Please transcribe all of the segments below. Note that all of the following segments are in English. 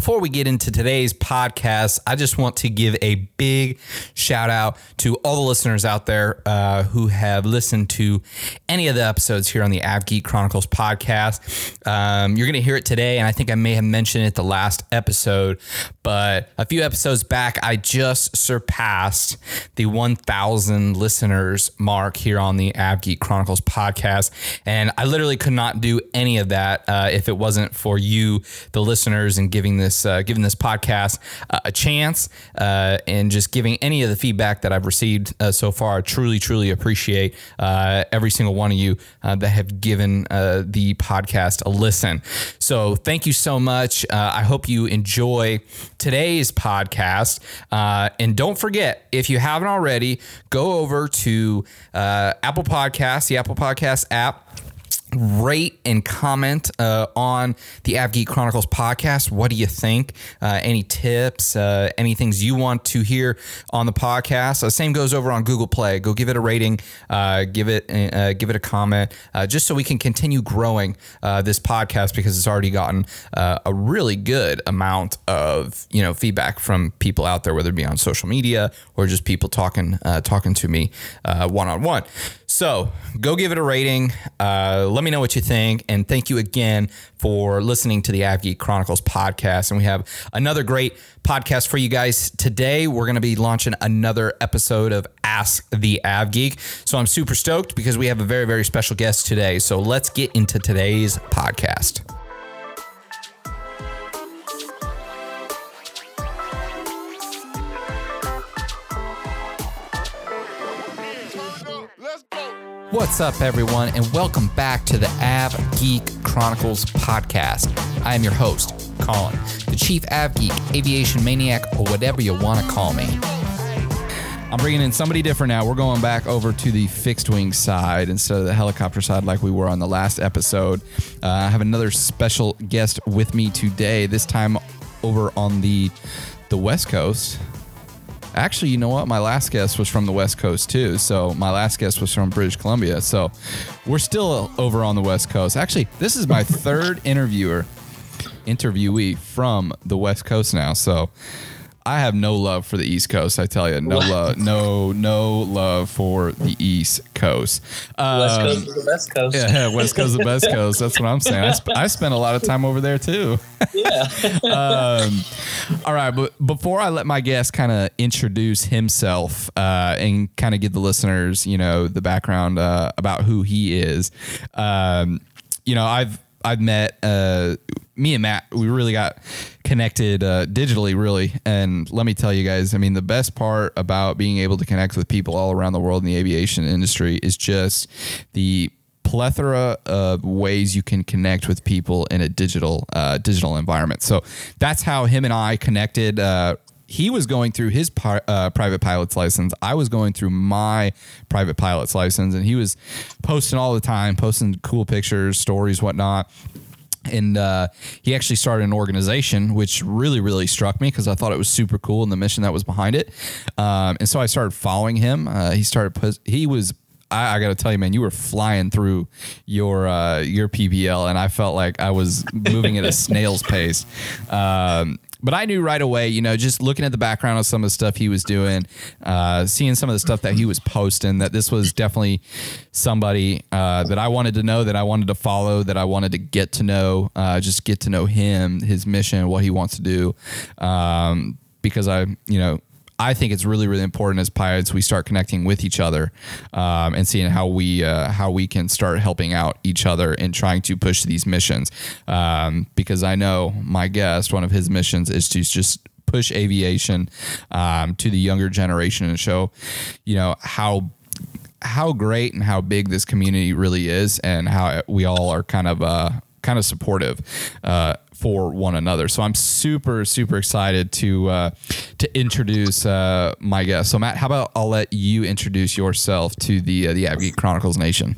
before we get into today's podcast, I just want to give a big shout out to all the listeners out there uh, who have listened to any of the episodes here on the AvGeek Chronicles podcast. Um, you're going to hear it today, and I think I may have mentioned it the last episode, but a few episodes back, I just surpassed the 1,000 listeners mark here on the AvGeek Chronicles podcast, and I literally could not do any of that uh, if it wasn't for you, the listeners, and giving this uh, giving this podcast uh, a chance uh, and just giving any of the feedback that I've received uh, so far. I truly, truly appreciate uh, every single one of you that have given the podcast a listen. So thank you so much. I hope you enjoy today's podcast. and don't forget, if you haven't already, go over to Apple Podcasts, the Apple Podcast app rate and comment uh, on the AvGeek Chronicles podcast. What do you think? Uh, any tips? Uh, any things you want to hear on the podcast? Uh, same goes over on Google Play. Go give it a rating. Uh, give it uh, give it a comment, just so we can continue growing this podcast because it's already gotten a really good amount of you know feedback from people out there, whether it be on social media or just people talking talking to me one on one. So go give it a rating. Uh, let me know what you think. And thank you again for listening to the AvGeek Chronicles podcast. And we have another great podcast for you guys today. We're going to be launching another episode of Ask the AvGeek. So I'm super stoked because we have a very, very special guest today. So let's get into today's podcast. What's up, everyone, and welcome back to the Av Geek Chronicles podcast. I am your host, Colin, the Chief Av Geek, Aviation Maniac, or whatever you want to call me. I'm bringing in somebody different now. We're going back over to the fixed wing side instead of the helicopter side like we were on the last episode. Uh, I have another special guest with me today, this time over on the the West Coast. Actually, you know what? My last guest was from the West Coast too. So my last guest was from British Columbia. So we're still over on the West Coast. Actually, this is my third interviewer, interviewee from the West Coast now. So I have no love for the East Coast. I tell you, no love, no no love for the East Coast. Um, West Coast is the best coast. Yeah, West Coast is the best coast. That's what I'm saying. I, sp- I spent a lot of time over there too. Yeah. um, all right, but before I let my guest kind of introduce himself uh, and kind of give the listeners, you know, the background uh, about who he is, um, you know, I've I've met uh, me and Matt. We really got connected uh, digitally, really. And let me tell you guys, I mean, the best part about being able to connect with people all around the world in the aviation industry is just the plethora of ways you can connect with people in a digital uh, digital environment. So that's how him and I connected. Uh, he was going through his uh, private pilot's license. I was going through my private pilot's license, and he was posting all the time, posting cool pictures, stories, whatnot. And uh, he actually started an organization, which really, really struck me because I thought it was super cool and the mission that was behind it. Um, and so I started following him. Uh, he started, he was I, I got to tell you, man, you were flying through your uh, your PPL, and I felt like I was moving at a snail's pace. Um, but I knew right away, you know, just looking at the background of some of the stuff he was doing, uh, seeing some of the stuff that he was posting, that this was definitely somebody uh, that I wanted to know, that I wanted to follow, that I wanted to get to know, uh, just get to know him, his mission, what he wants to do. Um, because I, you know, I think it's really, really important as pilots we start connecting with each other um, and seeing how we uh, how we can start helping out each other in trying to push these missions. Um, because I know my guest, one of his missions is to just push aviation um, to the younger generation and show, you know, how how great and how big this community really is, and how we all are kind of uh, kind of supportive uh, for one another. So I'm super super excited to uh, to introduce uh, my guest. So Matt, how about I'll let you introduce yourself to the uh, the AvGeek Chronicles Nation.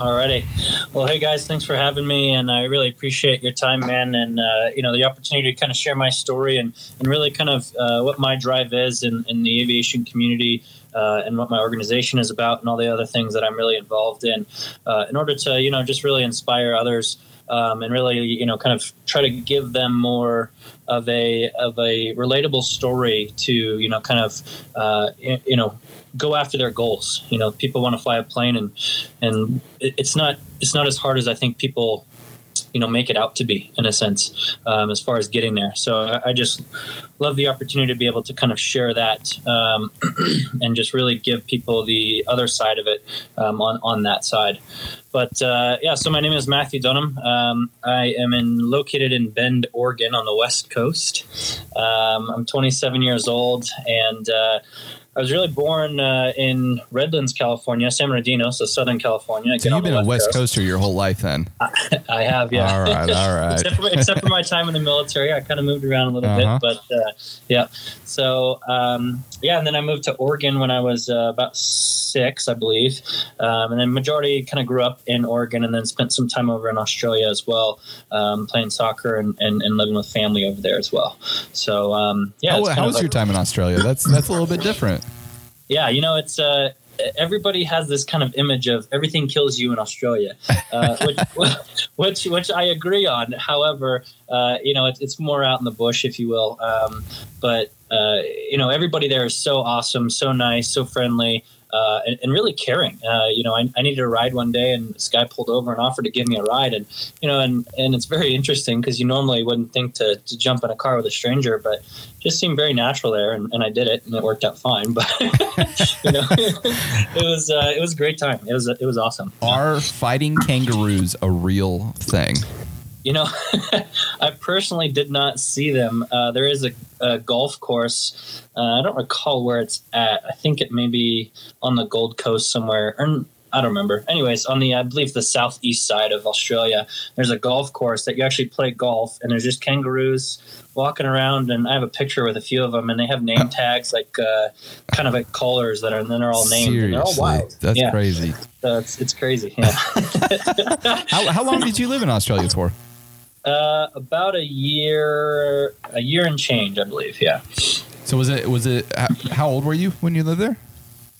Alrighty. Well, hey guys, thanks for having me, and I really appreciate your time, man, and uh, you know the opportunity to kind of share my story and and really kind of uh, what my drive is in, in the aviation community. Uh, and what my organization is about, and all the other things that I'm really involved in, uh, in order to, you know, just really inspire others um, and really, you know, kind of try to give them more of a of a relatable story to, you know, kind of, uh, you know, go after their goals. You know, people want to fly a plane, and and it's not it's not as hard as I think people you know make it out to be in a sense um, as far as getting there. So I, I, just love the opportunity to be able to kind of share that um, and just really give people the other side of it um, on, on that side. But uh, yeah so my name is matthew dunham. Um, i am in located in bend oregon on the west coast. Um, i'm 27 years old and uh, I was really born uh, in Redlands, California, San Bernardino, so Southern California. So you've been a West Coast. Coaster your whole life, then? I, I have, yeah. All right, all right. except, for, except, for, my time in the military, I kind of moved around a little uh-huh. bit, but uh, yeah. So um, yeah, and then I moved to Oregon when I was uh, about six, I believe, um, and then majority kind of grew up in Oregon, and then spent some time over in Australia as well, um, playing soccer and, and, and, living with family over there as well. So um, yeah. How, how was like, your time in Australia? That's that's a little bit different. Yeah, you know, it's uh, everybody has this kind of image of everything kills you in Australia, uh, which, which, which I agree on. However, uh, you know, it's, it's more out in the bush, if you will. Um, but uh, you know, everybody there is so awesome, so nice, so friendly uh, and, and, really caring. Uh, you know, I, I, needed a ride one day, and this guy pulled over and offered to give me a ride, and you know, and and it's very interesting because you normally wouldn't think to, to jump in a car with a stranger, but just seemed very natural there, and, and I did it, and it worked out fine. But you know, it was uh, it was a great time. It was it was awesome. Are fighting kangaroos a real thing? You know, I personally did not see them. Uh, there is a, a golf course. Uh, I don't recall where it's at. I think it may be on the Gold Coast somewhere. Or, I don't remember. Anyways, on the I believe the southeast side of Australia, there's a golf course that you actually play golf, and there's just kangaroos walking around. And I have a picture with a few of them, and they have name tags like uh, kind of like collars that are, and then they're all named. Seriously? And they're all wild. That's yeah. crazy. So it's it's crazy. Yeah. how, how long did you live in Australia for? Uh, about a year, a year and change, I believe. Yeah. So was it was it how old were you when you lived there?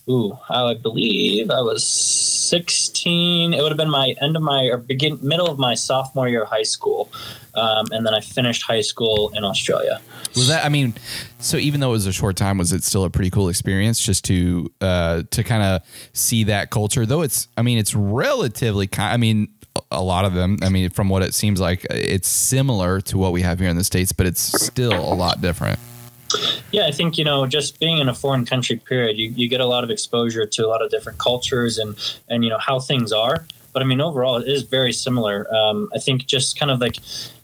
Ooh, I believe I was sixteen. It would have been my end of my or begin middle of my sophomore year of high school, um, and then I finished high school in Australia. Was that? I mean, so even though it was a short time, was it still a pretty cool experience just to uh, to kind of see that culture? Though it's, I mean, it's relatively. I mean, a lot of them. I mean, from what it seems like, it's similar to what we have here in the states, but it's still a lot different. Yeah, I think you know, just being in a foreign country, period, you, you get a lot of exposure to a lot of different cultures and and you know how things are. But I mean, overall, it is very similar. Um, I think just kind of like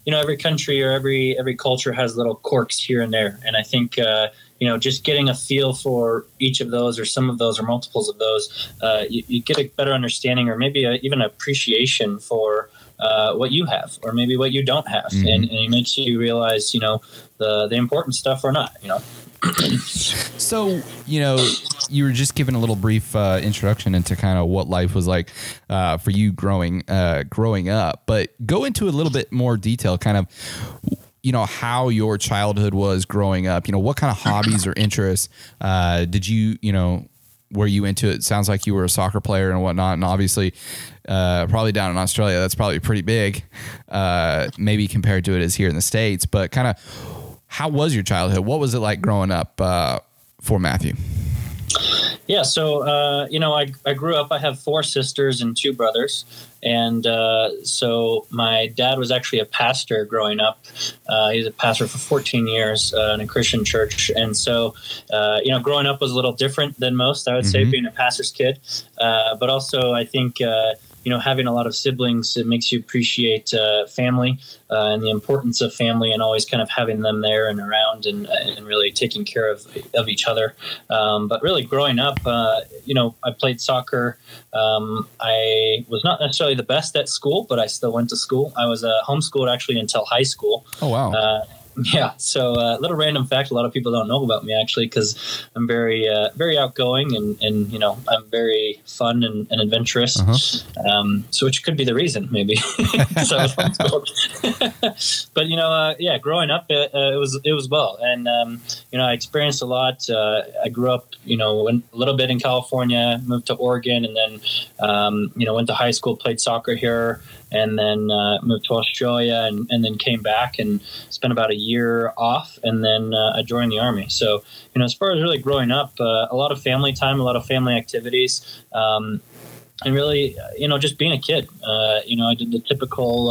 you know, every country or every every culture has little quirks here and there, and I think. Uh, you know, just getting a feel for each of those or some of those or multiples of those, uh, you, you, get a better understanding or maybe a, even appreciation for uh, what you have or maybe what you don't have. Mm-hmm. And, and it makes you realize, you know, the, the important stuff or not, you know. so you know you were just giving a little brief uh, introduction into kind of what life was like uh, for you growing uh, growing up but go into a little bit more detail kind of you know how your childhood was growing up. You know what kind of hobbies or interests uh, did you you know were you into it? Sounds like you were a soccer player and whatnot, and obviously, uh, probably down in Australia, that's probably pretty big, uh, maybe compared to it as here in the states. But kind of, how was your childhood? What was it like growing up uh, for Matthew? Yeah, so uh, you know, I, I grew up. I have four sisters and two brothers, and uh, so my dad was actually a pastor growing up. Uh, he's a pastor for 14 years uh, in a Christian church, and so uh, you know, growing up was a little different than most. I would mm-hmm. say being a pastor's kid, uh, but also I think you know, having a lot of siblings, it makes you appreciate uh, family uh, and the importance of family and always kind of having them there and around and, and really taking care of, of each other. Um, but really growing up, uh, you know, I played soccer. Um, I was not necessarily the best at school, but I still went to school. I was uh, homeschooled actually until high school. Oh, wow. Uh, Yeah. So a uh, little random fact: a lot of people don't know about me actually, because I'm very, uh, very outgoing and, and you know I'm very fun and, and adventurous. Uh-huh. Um, so which could be the reason, maybe. so, but you know, uh, yeah, growing up, it, uh, it, was it was well, and um, you know, I experienced a lot. Uh, I grew up, you know, a little bit in California, moved to Oregon, and then um, you know went to high school, played soccer here. And then uh, moved to Australia, and, and then came back and spent about a year off, and then uh, I joined the army. So you know, as far as really growing up, uh, a lot of family time, a lot of family activities. Um, and really, you know, just being a kid, uh, you know, I did the typical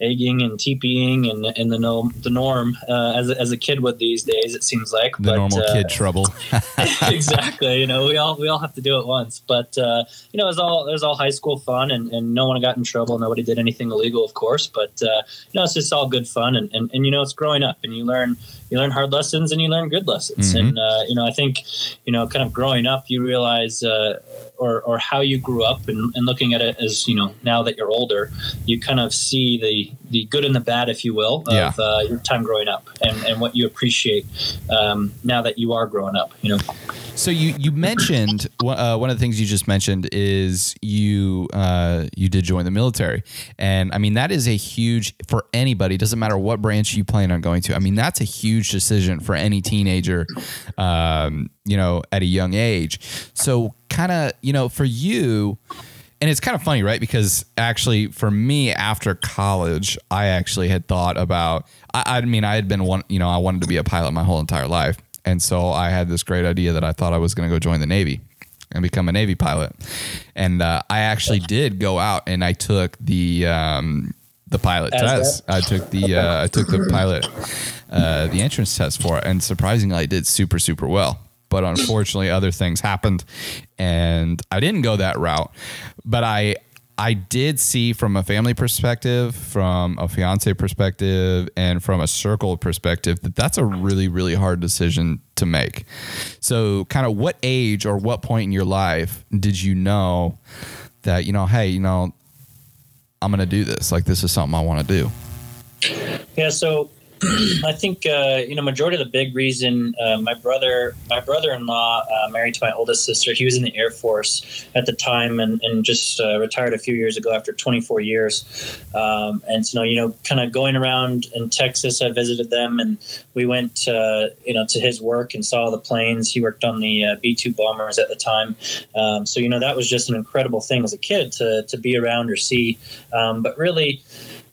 egging and TPing and, and the, no, the norm uh, as, a, as a kid would these days, it seems like. The but, normal uh, kid trouble. exactly. You know, we all, we all have to do it once. But, uh, you know, it was all, it was all high school fun and, and no one got in trouble. Nobody did anything illegal, of course. But, uh, you know, it's just all good fun. And, and, and, you know, it's growing up and you learn, you learn hard lessons and you learn good lessons. Mm-hmm. And, uh, you know, I think, you know, kind of growing up, you realize, uh, or, or how you grew up and, and looking at it as, you know, now that you're older, you kind of see the, the good and the bad, if you will, of yeah. uh, your time growing up and, and what you appreciate um, now that you are growing up. You know. So you you mentioned uh, one of the things you just mentioned is you uh, you did join the military, and I mean that is a huge for anybody. Doesn't matter what branch you plan on going to. I mean that's a huge decision for any teenager, um, you know, at a young age. So kind of you know for you and it's kind of funny, right? Because actually, for me, after college, I actually had thought about. I, I, mean, I had been one. You know, I wanted to be a pilot my whole entire life, and so I had this great idea that I thought I was going to go join the Navy and become a Navy pilot. And uh, I actually did go out and I took the um, the pilot As test. That? I took the uh, I took the pilot uh, the entrance test for it, and surprisingly, I did super super well but unfortunately other things happened and I didn't go that route. But I I did see from a family perspective, from a fiance perspective, and from a circle perspective that that's a really, really hard decision to make. So, kind of what age or what point in your life did you know that, you know, hey, you know, I'm going to do this? Like, this is something I want to do? Yeah. So, I think uh, you know majority of the big reason uh, my brother my brother-in-law uh, married to my oldest sister he was in the Air Force at the time and, and just uh, retired a few years ago after 24 years. Um, and so you know kind of going around in Texas I visited them and we went you know to his work and saw the planes. He worked on the uh, B2 bombers at the time. Um, so you know that was just an incredible thing as a kid to to be around or see. Um, but really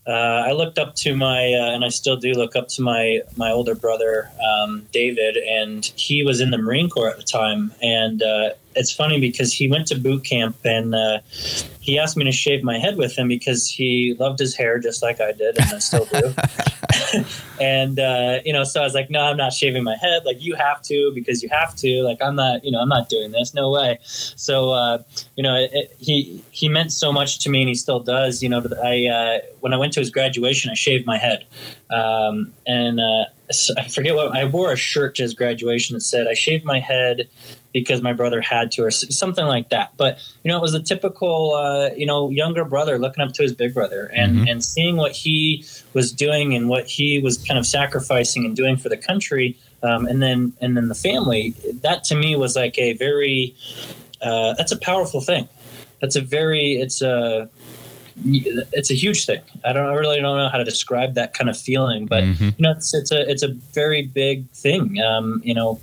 uh, I looked up to my, uh, and I still do look up to my my older brother um, David, and he was in the Marine Corps at the time. And uh, it's funny because he went to boot camp and uh, he asked me to shave my head with him because he loved his hair just like I did, and I still do. and uh, you know, so I was like, no, I'm not shaving my head. Like you have to because you have to. Like I'm not, you know, I'm not doing this. No way. So uh, you know, it, it, he he meant so much to me, and he still does. You know, I uh, when I went to his graduation, I shaved my head, um, and uh, I forget what I wore a shirt to his graduation that said, "I shaved my head." because my brother had to, or something like that. But you know, it was a typical, uh, you know, younger brother looking up to his big brother and mm-hmm. and seeing what he was doing and what he was kind of sacrificing and doing for the country, um, and then and then the family. That to me was like a very, uh, that's a powerful thing. That's a very, it's a it's a huge thing. I don't I really don't know how to describe that kind of feeling, but mm-hmm. you know, it's it's a it's a very big thing. Um, you know,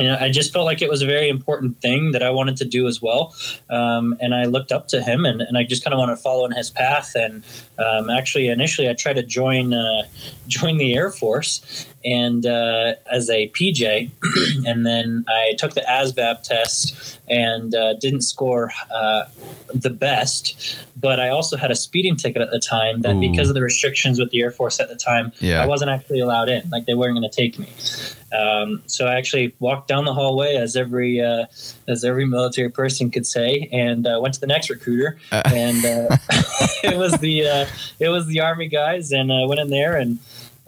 I just felt like it was a very important thing that I wanted to do as well. Um, and I looked up to him, and, and I just kind of wanted to follow in his path. And um, actually, initially, I tried to join uh, join the Air Force, and uh, as a PJ, and then I took the ASVAB test and uh, didn't score uh, the best. But I also had a speeding ticket at the time that, Ooh. because of the restrictions with the Air Force at the time, yeah. I wasn't actually allowed in. Like they weren't going to take me. Um, so I actually walked down the hallway as every uh, as every military person could say, and uh, went to the next recruiter, uh. and uh, it was the uh, it was the army guys, and I went in there and.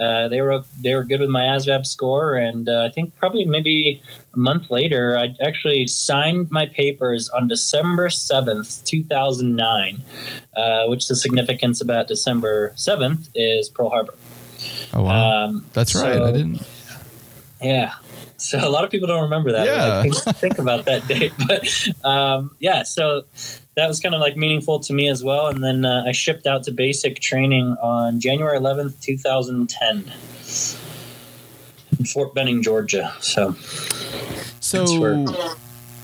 Uh, they were they were good with my ASVAB score, and I think probably maybe a month later, I actually signed my papers on December seventh, two thousand nine, which the significance about December seventh is Pearl Harbor. Oh wow, um, that's right. So, I didn't. Yeah. So a lot of people don't remember that. Yeah. Like, think, think about that date, but um, yeah. So that was kind of like meaningful to me as well. And then uh, I shipped out to basic training on January 11th, 2010, in Fort Benning, Georgia. So. So.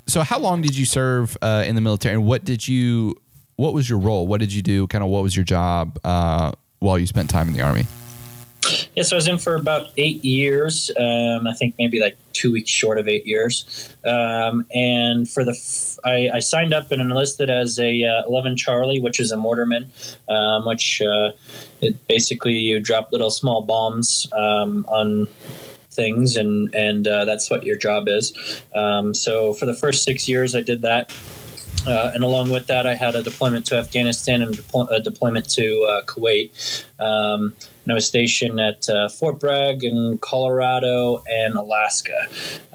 So how long did you serve uh, in the military, and what did you what was your role? What did you do? Kind of what was your job uh, while you spent time in the army? Yeah, so I was in for about eight years. Um, I think maybe like two weeks short of eight years. Um, and for the, f- I, I signed up and enlisted as a uh, 11 Charlie, which is a mortarman, um, which uh, it basically you drop little small bombs um, on things, and and uh, that's what your job is. Um, so for the first six years, I did that. Uh, and along with that, I had a deployment to Afghanistan and a deployment to uh, Kuwait. Um, and I was stationed at uh, Fort Bragg in Colorado and Alaska,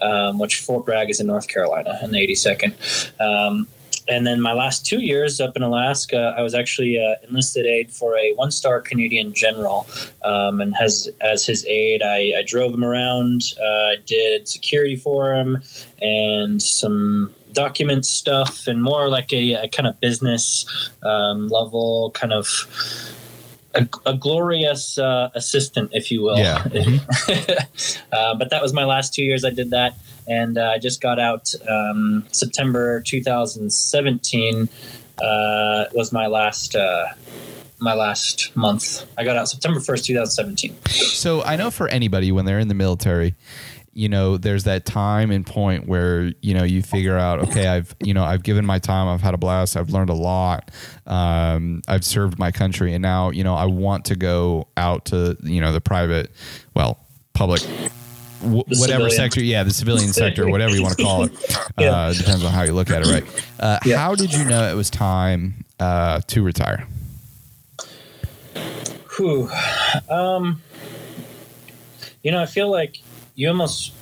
um, which Fort Bragg is in North Carolina in the 82nd. Um, and then my last two years up in Alaska, I was actually uh, enlisted aide for a one-star Canadian general, um, and has as his aide, I, I drove him around, uh, did security for him, and some document stuff, and more like a, a kind of business um, level kind of a, a glorious uh, assistant, if you will. Yeah. uh, but that was my last two years. I did that, and uh, I just got out um, September 2017. Uh, was my last uh, my last month. I got out September 1st, 2017. So I know for anybody when they're in the military, you know, there's that time and point where, you know, you figure out, okay, I've, you know, I've given my time, I've had a blast, I've learned a lot, um, I've served my country, and now, you know, I want to go out to, you know, the private, well, public w- whatever civilian. sector, yeah, the civilian sector, whatever you want to call it. Yeah. Uh, depends on how you look at it, right? Uh, Yeah. How did you know it was time uh, to retire? Whew. Um, you know, I feel like you almost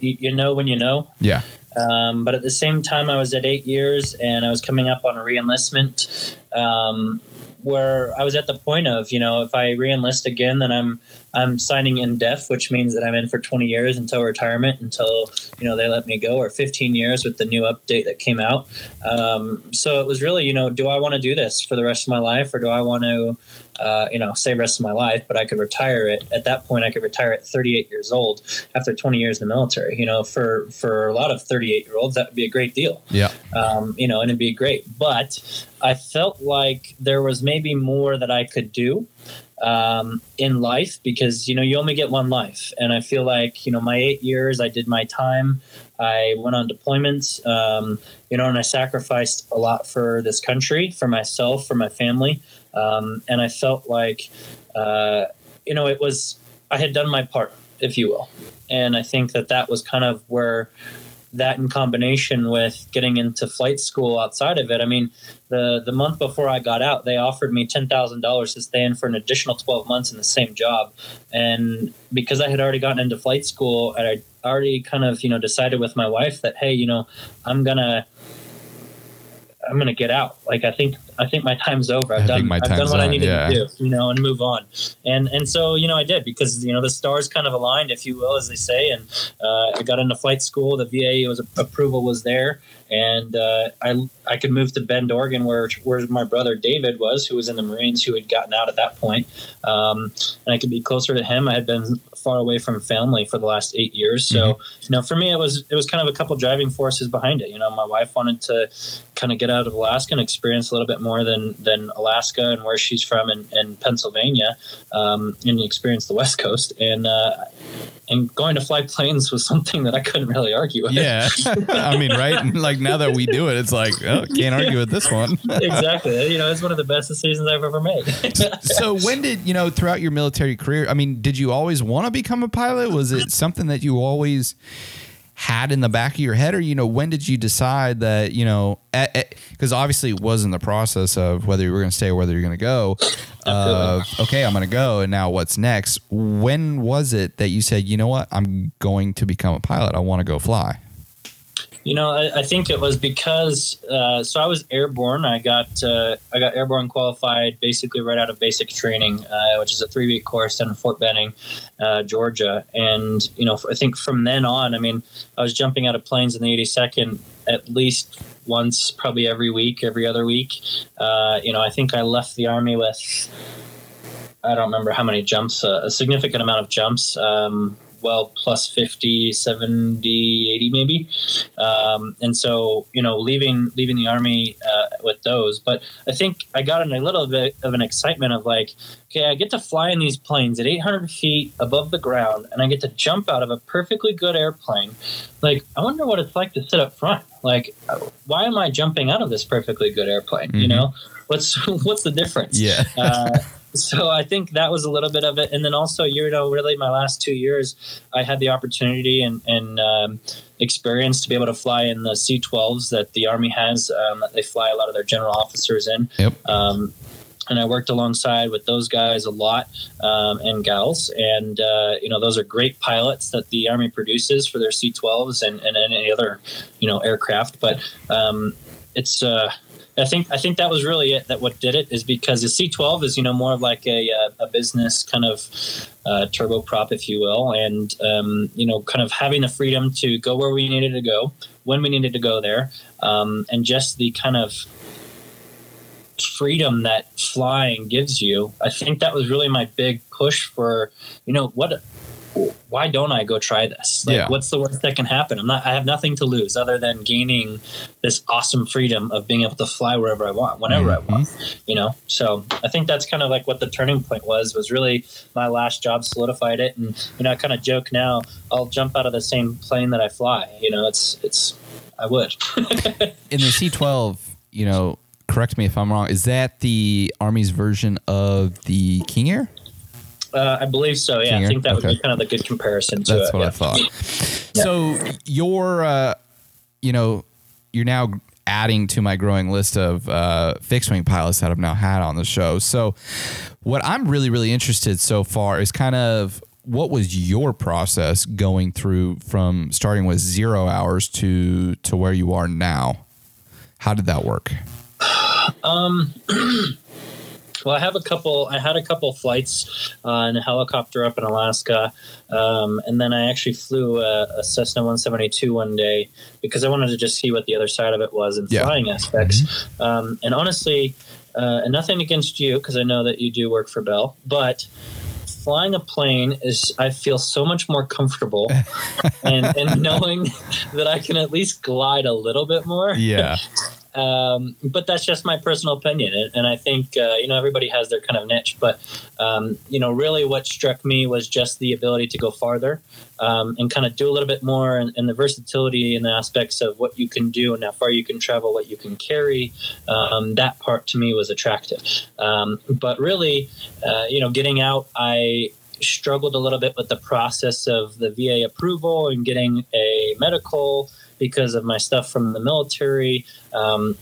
you, you know when you know. Yeah, Um, but at the same time, I was at eight years and I was coming up on a reenlistment um, where I was at the point of, you know, if I reenlist again, then I'm I'm signing in def, which means that I'm in for 20 years until retirement, until you know they let me go, or 15 years with the new update that came out. Um, so it was really, you know, do I want to do this for the rest of my life, or do I want to, uh, you know, say rest of my life? But I could retire it at that point. I could retire at 38 years old after 20 years in the military. You know, for for a lot of 38 year olds, that would be a great deal yeah, um, you know, and it'd be great. But I felt like there was maybe more that I could do um, in life because you know you only get one life, and I feel like you know my eight years, I did my time. I went on deployments, um, you know, and I sacrificed a lot for this country, for myself, for my family, um, and I felt like, uh, you know, it was I had done my part, if you will, and I think that that was kind of where that in combination with getting into flight school outside of it. I mean, the the month before I got out, they offered me ten thousand dollars to stay in for an additional twelve months in the same job, and because I had already gotten into flight school, and I already kind of you know decided with my wife that hey, you know, I'm gonna. I'm gonna get out. Like I think I think my time's over. I've I done I've done what I needed yeah. to do, you know, and move on. And and so you know I did because you know the stars kind of aligned, if you will, as they say. And uh, I got into flight school. The VA was approval was there, and uh, I I could move to Bend, Oregon, where where my brother David was, who was in the Marines, who had gotten out at that point. Um, and I could be closer to him. I had been far away from family for the last eight years, so you know for me it was it was kind of a couple driving forces behind it. You know, my wife wanted to kind of get out of Alaska and experience a little bit more than than Alaska and where she's from in, in Pennsylvania, um, and experience the West Coast. And uh, and going to fly planes was something that I couldn't really argue with. yeah. I mean, right? Like now that we do it, it's like, oh, can't argue with this one. exactly. You know, it's one of the best decisions I've ever made. so when did you know throughout your military career? I mean, did you always want to become a pilot? Was it something that you always had in the back of your head, or you know, when did you decide that you know? Because obviously, it was in the process of whether you were going to stay or whether you're going to go. Of okay, I'm going to go, and now what's next? When was it that you said, you know what, I'm going to become a pilot? I want to go fly. You know, I, I think it was because uh, so I was airborne. I got uh, I got airborne qualified basically right out of basic training, uh, which is a three week course down in Fort Benning, uh, Georgia. And you know, I think from then on, I mean, I was jumping out of planes in the 82nd at least once, probably every week, every other week. Uh, you know, I think I left the army with I don't remember how many jumps, uh, a significant amount of jumps. Um, well plus 50 70 80 maybe. Um, and so you know leaving leaving the army uh, with those. But i think i got in a little bit of an excitement of like okay i get to fly in these planes at 800 feet above the ground and i get to jump out of a perfectly good airplane. Like i wonder what it's like to sit up front. Like why am i jumping out of this perfectly good airplane mm-hmm. you know? What's what's the difference? Yeah. Uh, so I think that was a little bit of it, and then also you know really my last two years, I had the opportunity and and um, experience to be able to fly in the C-12s that the Army has. Um, that they fly a lot of their general officers in. Yep. Um, and I worked alongside with those guys a lot um, and gals, and uh, you know those are great pilots that the Army produces for their C-12s and, and any other you know aircraft. But um, it's uh, I think I think that was really it. That what did it is because the C12 is you know more of like a uh, a business kind of uh, turboprop, if you will, and um, you know kind of having the freedom to go where we needed to go when we needed to go there, um, and just the kind of freedom that flying gives you. I think that was really my big push for you know what why don't I go try this? Like, yeah. what's the worst that can happen? I'm not. I have nothing to lose other than gaining this awesome freedom of being able to fly wherever I want, whenever mm-hmm. I want. You know. So I think that's kind of like what the turning point was. Was really my last job solidified it, and you know, I kind of joke now. I'll jump out of the same plane that I fly. You know, it's it's. I would. In the C12, you know, correct me if I'm wrong. Is that the Army's version of the King Air? Uh, I believe so. Yeah, I think that okay. would be kind of the good comparison to That's it. what yeah. I thought. yeah. So you're, uh, you know, you're now adding to my growing list of uh, fixed wing pilots that I've now had on the show. So what I'm really, really interested so far is kind of what was your process going through from starting with zero hours to to where you are now? How did that work? Um. Well, I have a couple. I had a couple flights uh, in a helicopter up in Alaska, um, and then I actually flew a, a, Cessna 172 one day because I wanted to just see what the other side of it was in yeah. flying aspects. Mm-hmm. Um, and honestly, uh, and nothing against you because I know that you do work for Bell, but flying a plane is I feel so much more comfortable and, and knowing that I can at least glide a little bit more. Yeah. Um, but that's just my personal opinion, and, I think uh, you know everybody has their kind of niche. But um, you know, really, what struck me was just the ability to go farther um, and kind of do a little bit more, and, and, the versatility and the aspects of what you can do and how far you can travel, what you can carry. Um, that part to me was attractive. Um, but really, uh, you know, getting out, I struggled a little bit with the process of the VA approval and getting a medical because of my stuff from the military. Um,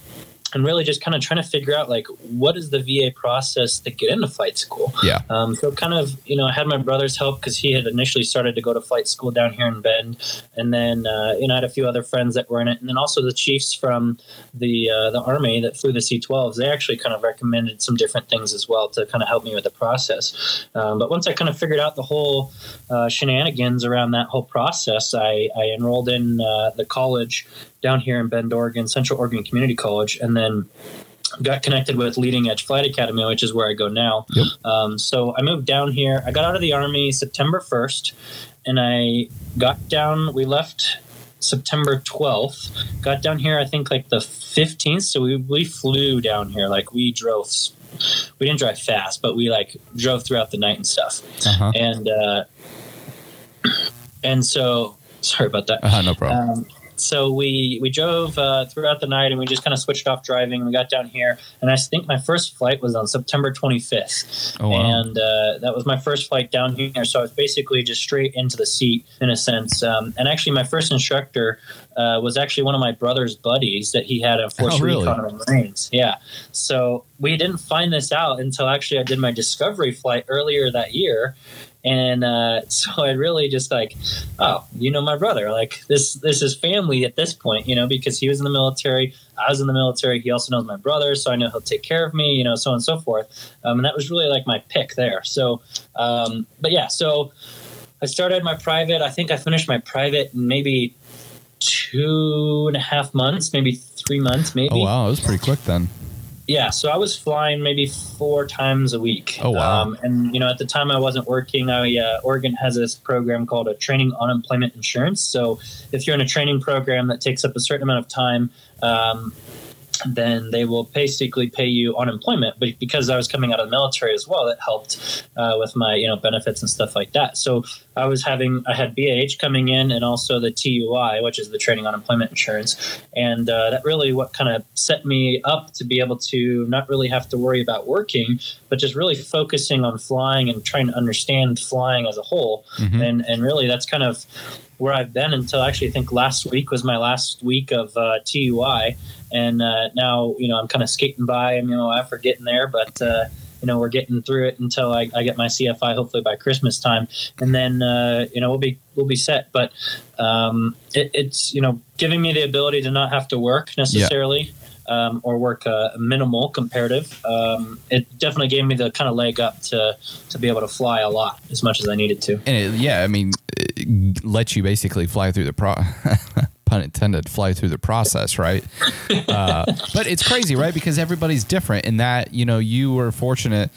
and really just kind of trying to figure out like what is the VA process to get into flight school. Yeah. Um, so kind of you know I had my brother's help because he had initially started to go to flight school down here in Bend, and then uh, you know I had a few other friends that were in it, and then also the chiefs from the uh, the army that flew the C-12s. They actually kind of recommended some different things as well to kind of help me with the process. Um, but once I kind of figured out the whole uh, shenanigans around that whole process, I, I enrolled in uh, the college down here in Bend, Oregon, Central Oregon Community College, and then got connected with Leading Edge Flight Academy, which is where I go now. Yep. Um, so I moved down here. I got out of the Army September 1st, and I got down, we left September 12th, got down here, I think like the 15th. So we, we flew down here, like we drove. We didn't drive fast, but we like drove throughout the night and stuff. Uh-huh. And, uh, and so sorry about that. Uh, no problem. Um, so we we drove uh, throughout the night and we just kind of switched off driving. We got down here, and I think my first flight was on September 25th, oh, wow. and uh, that was my first flight down here. So I was basically just straight into the seat in a sense. Um, and actually, my first instructor uh, was actually one of my brother's buddies that he had a Force oh, really? Recon in Marines. Yeah, so we didn't find this out until actually I did my discovery flight earlier that year and uh, so I really just like, oh, you know, my brother, like this, this is family at this point, you know, because he was in the military, I was in the military. He also knows my brother, so I know he'll take care of me, you know, so on and so forth. Um, and that was really like my pick there. So, um, but yeah, so I started my private. I think I finished my private maybe two and a half months, maybe three months, maybe. Oh wow, it was pretty quick then. Yeah, so I was flying maybe four times a week. Oh wow! Um, and you know, at the time I wasn't working. I uh, Oregon has this program called a training unemployment insurance. So if you're in a training program that takes up a certain amount of time, um, then they will basically pay you unemployment. But because I was coming out of the military as well, it helped uh, with my you know benefits and stuff like that. So I was having I had BAH coming in and also the TUI, which is the training unemployment insurance, and uh, that really what kind of set me up to be able to not really have to worry about working, but just really focusing on flying and trying to understand flying as a whole. Mm-hmm. And and really that's kind of where I've been until actually I think last week was my last week of uh, TUI, and uh, now you know I'm kind of skating by. I'm you know, after getting there, but uh, you know we're getting through it until I, I, get my CFI hopefully by Christmas time, and then uh, you know we'll be we'll be set. But um, it, it's you know giving me the ability to not have to work necessarily. Yeah. Um, or work uh, minimal comparative. Um, it definitely gave me the kind of leg up to to be able to fly a lot as much as I needed to. And it, yeah, I mean, lets you basically fly through the pro. pun intended, fly through the process, right? uh, but it's crazy, right? Because everybody's different in that, you know, you were fortunate.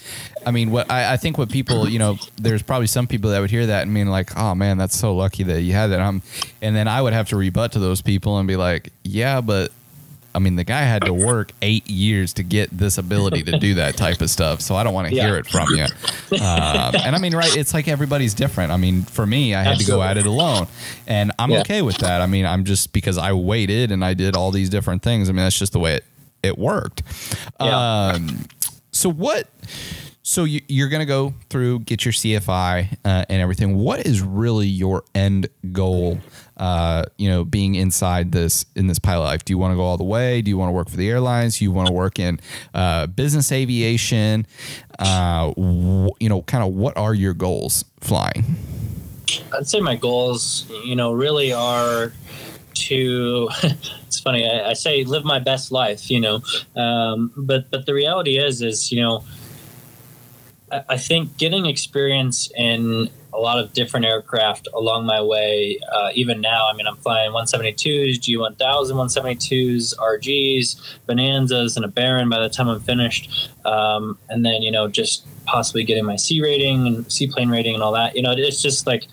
I mean, what I, I, think what people, you know, there's probably some people that would hear that and mean like, oh man, that's so lucky that you had that. Um, and then I would have to rebut to those people and be like, yeah, but I mean, the guy had to work eight years to get this ability to do that type of stuff. So I don't want to yeah. hear it from you. Uh, and I mean, right? It's like everybody's different. I mean, for me, I had Absolutely. to go at it alone, and I'm yeah. okay with that. I mean, I'm just because I waited and I did all these different things. I mean, that's just the way it it worked. Yeah. Um, so what? So you you, are going to go through, get your CFI uh, and everything. What is really your end goal? Uh, you know, being inside this in this pilot life. Do you want to go all the way? Do you want to work for the airlines? Do you want to work in uh, business aviation? Uh, wh- you know, kind of what are your goals flying? I'd say my goals, you know, really are to it's funny I, I, say live my best life you know um, but but the reality is is you know I think getting experience in a lot of different aircraft along my way, uh, even now, I mean, I'm flying 172s, G1000, 172s, RGs, Bonanzas, and a Baron by the time I'm finished. Um, and then, you know, just possibly getting my C rating and seaplane rating and all that. You know, it's just like,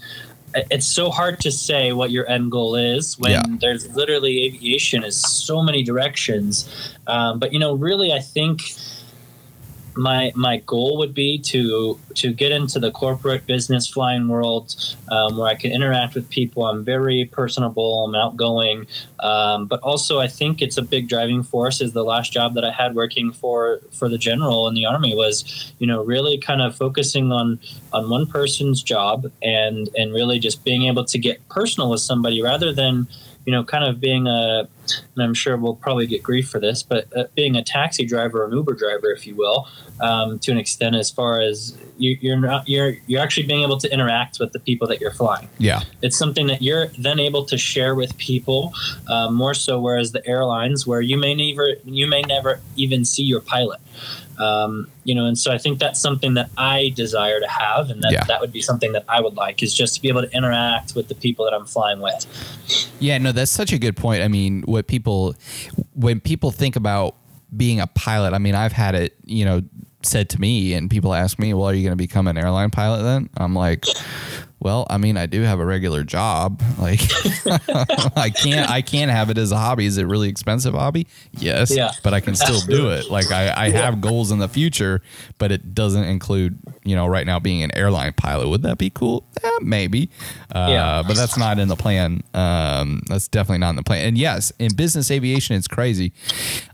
it's so hard to say what your end goal is when yeah. there's literally aviation is so many directions. Um, but, you know, really, I think my my goal would be to to get into the corporate business flying world um, where I can interact with people. I'm very personable. I'm outgoing, um, but also I think it's a big driving force. Is the last job that I had working for for the general in the army was you know really kind of focusing on on one person's job and and really just being able to get personal with somebody rather than you know, kind of being a, and I'm sure we'll probably get grief for this, but uh, being a taxi driver, or an Uber driver, if you will, um, to an extent, as far as you, are not, you're, you're actually being able to interact with the people that you're flying. Yeah, it's something that you're then able to share with people uh, more so. Whereas the airlines, where you may never, you may never even see your pilot. Um, you know, and so I think that's something that I desire to have, and that yeah. that would be something that I would like is just to be able to interact with the people that I'm flying with. Yeah, no, that's such a good point. I mean, what people when people think about being a pilot, I mean, I've had it, you know, said to me, and people ask me, "Well, are you going to become an airline pilot?" Then I'm like, well, I mean, I do have a regular job. Like, I can't, I can't have it as a hobby. Is it really expensive hobby? Yes, yeah. but I can still do it. Like, I, I have goals in the future, but it doesn't include, you know, right now being an airline pilot. Would that be cool? Eh, maybe, uh, yeah. but that's not in the plan. Um, that's definitely not in the plan. And yes, in business aviation, it's crazy.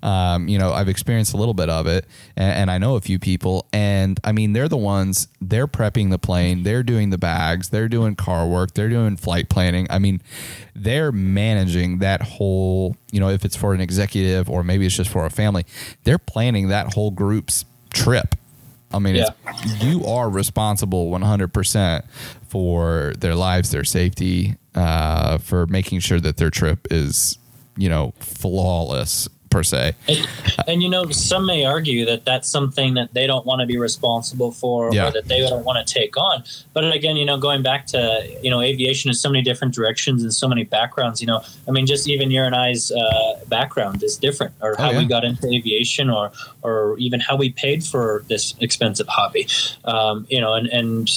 Um, you know, I've experienced a little bit of it, and, and I know a few people, and I mean, they're the ones. They're prepping the plane. They're doing the bags they're doing car work, they're doing flight planning. I mean, they're managing that whole, you know, if it's for an executive or maybe it's just for a family, they're planning that whole group's trip. I mean, yeah. you are responsible 100% for their lives, their safety, uh, for making sure that their trip is, you know, flawless per se. And, and, you know, some may argue that that's something that they don't want to be responsible for yeah. or that they don't want to take on. But again, you know, going back to, you know, aviation is so many different directions and so many backgrounds, you know, I mean, just even your and I's uh, background is different or how oh, yeah. we got into aviation or, or even how we paid for this expensive hobby. Um, you know, and, and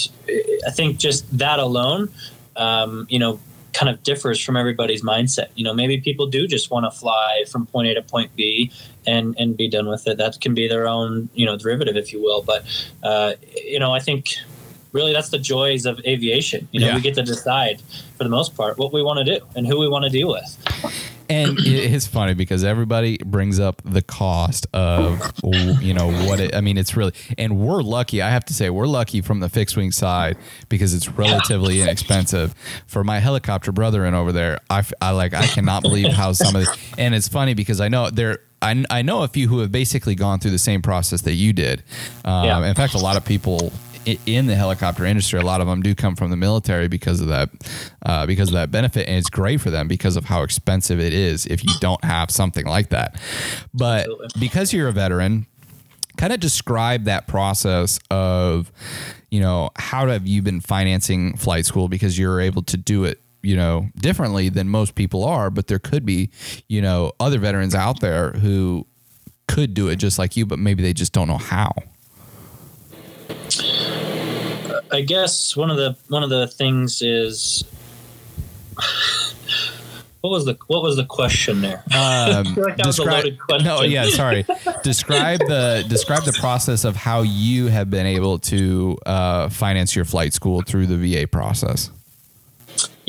I think just that alone, um, you know, kind of differs from everybody's mindset. You know, maybe people do just want to fly from point A to point B and and be done with it. That can be their own, you know, derivative, if you will. But uh, you know, I think really that's the joys of aviation. You know, yeah. we get to decide for the most part what we want to do and who we want to deal with and it's funny because everybody brings up the cost of you know what it, I mean it's really and we're lucky I have to say we're lucky from the fixed wing side because it's relatively inexpensive for my helicopter brother in over there I, I like I cannot believe how some of the and it's funny because I know there I, I know a few who have basically gone through the same process that you did um, yeah. in fact a lot of people in the helicopter industry, a lot of them do come from the military because of that, uh, because of that benefit, and it's great for them because of how expensive it is if you don't have something like that. But because you're a veteran, kind of describe that process of, you know, how have you been financing flight school? Because you're able to do it you know differently than most people are but there could be you know other veterans out there who could do it just like you but maybe they just don't know how I guess one of the one of the things is what was the what was the question there? Um, like describe, No, yeah, sorry. describe the describe the process of how you have been able to uh, finance your flight school through the VA process.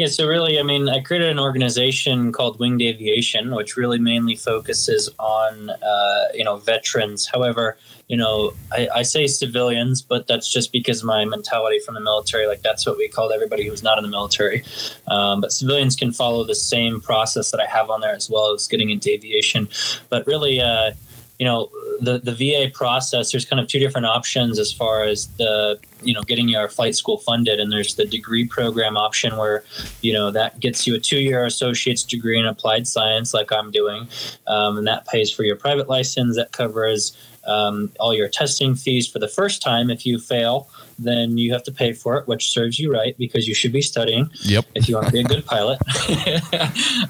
Yeah, so really, I mean, I created an organization called Winged Aviation, which really mainly focuses on, uh, you know, veterans. However, you know, I, I, say civilians, but that's just because my mentality from the military. Like that's what we called everybody who's not in the military. Um, but civilians can follow the same process that I have on there as well as getting into aviation. But really, uh, you know the the VA process. There's kind of two different options as far as the you know getting your flight school funded, and there's the degree program option where you know that gets you a two year associate's degree in applied science, like I'm doing, um, and that pays for your private license. That covers um, all your testing fees for the first time if you fail then you have to pay for it, which serves you right because you should be studying. Yep. If you want to be a good pilot.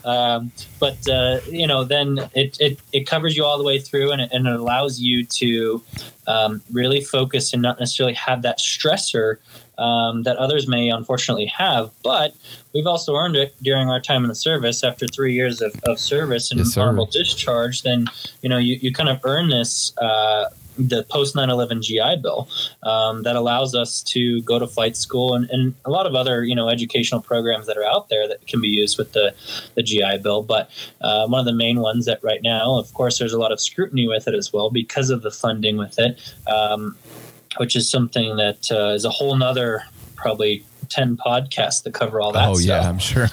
um, but uh, you know, then it, it it covers you all the way through, and it, and it allows you to um, really focus and not necessarily have that stressor um, that others may unfortunately have. But we've also earned it during our time in the service. After three years of, of service and yes, honorable discharge, then you know you, you kind of earn this uh, the post 9-11 gi bill um, that allows us to go to flight school and, and, a lot of other you know educational programs that are out there that can be used with the, the gi bill but uh, one of the main ones that right now of course there's a lot of scrutiny with it as well because of the funding with it um, which is something that uh, is a whole nother probably 10 podcasts to cover all that oh stuff. yeah i'm sure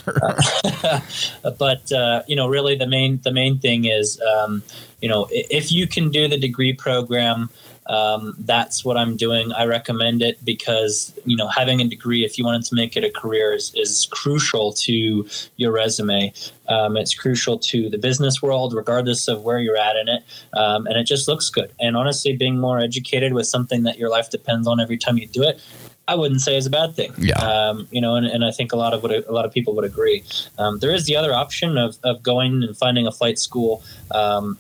but uh, you know really the main the main thing is um, you know if you can do the degree program um, that's what I'm doing. I recommend it because you know having a degree, if you wanted to make it a career, is, is crucial to your resume. Um, it's crucial to the business world, regardless of where you're at in it, um, and it just looks good. And honestly, being more educated with something that your life depends on every time you do it, I wouldn't say is a bad thing. Yeah. Um, you know, and, and I think a lot of what a lot of people would agree. Um, there is the other option of, of going and finding a flight school um,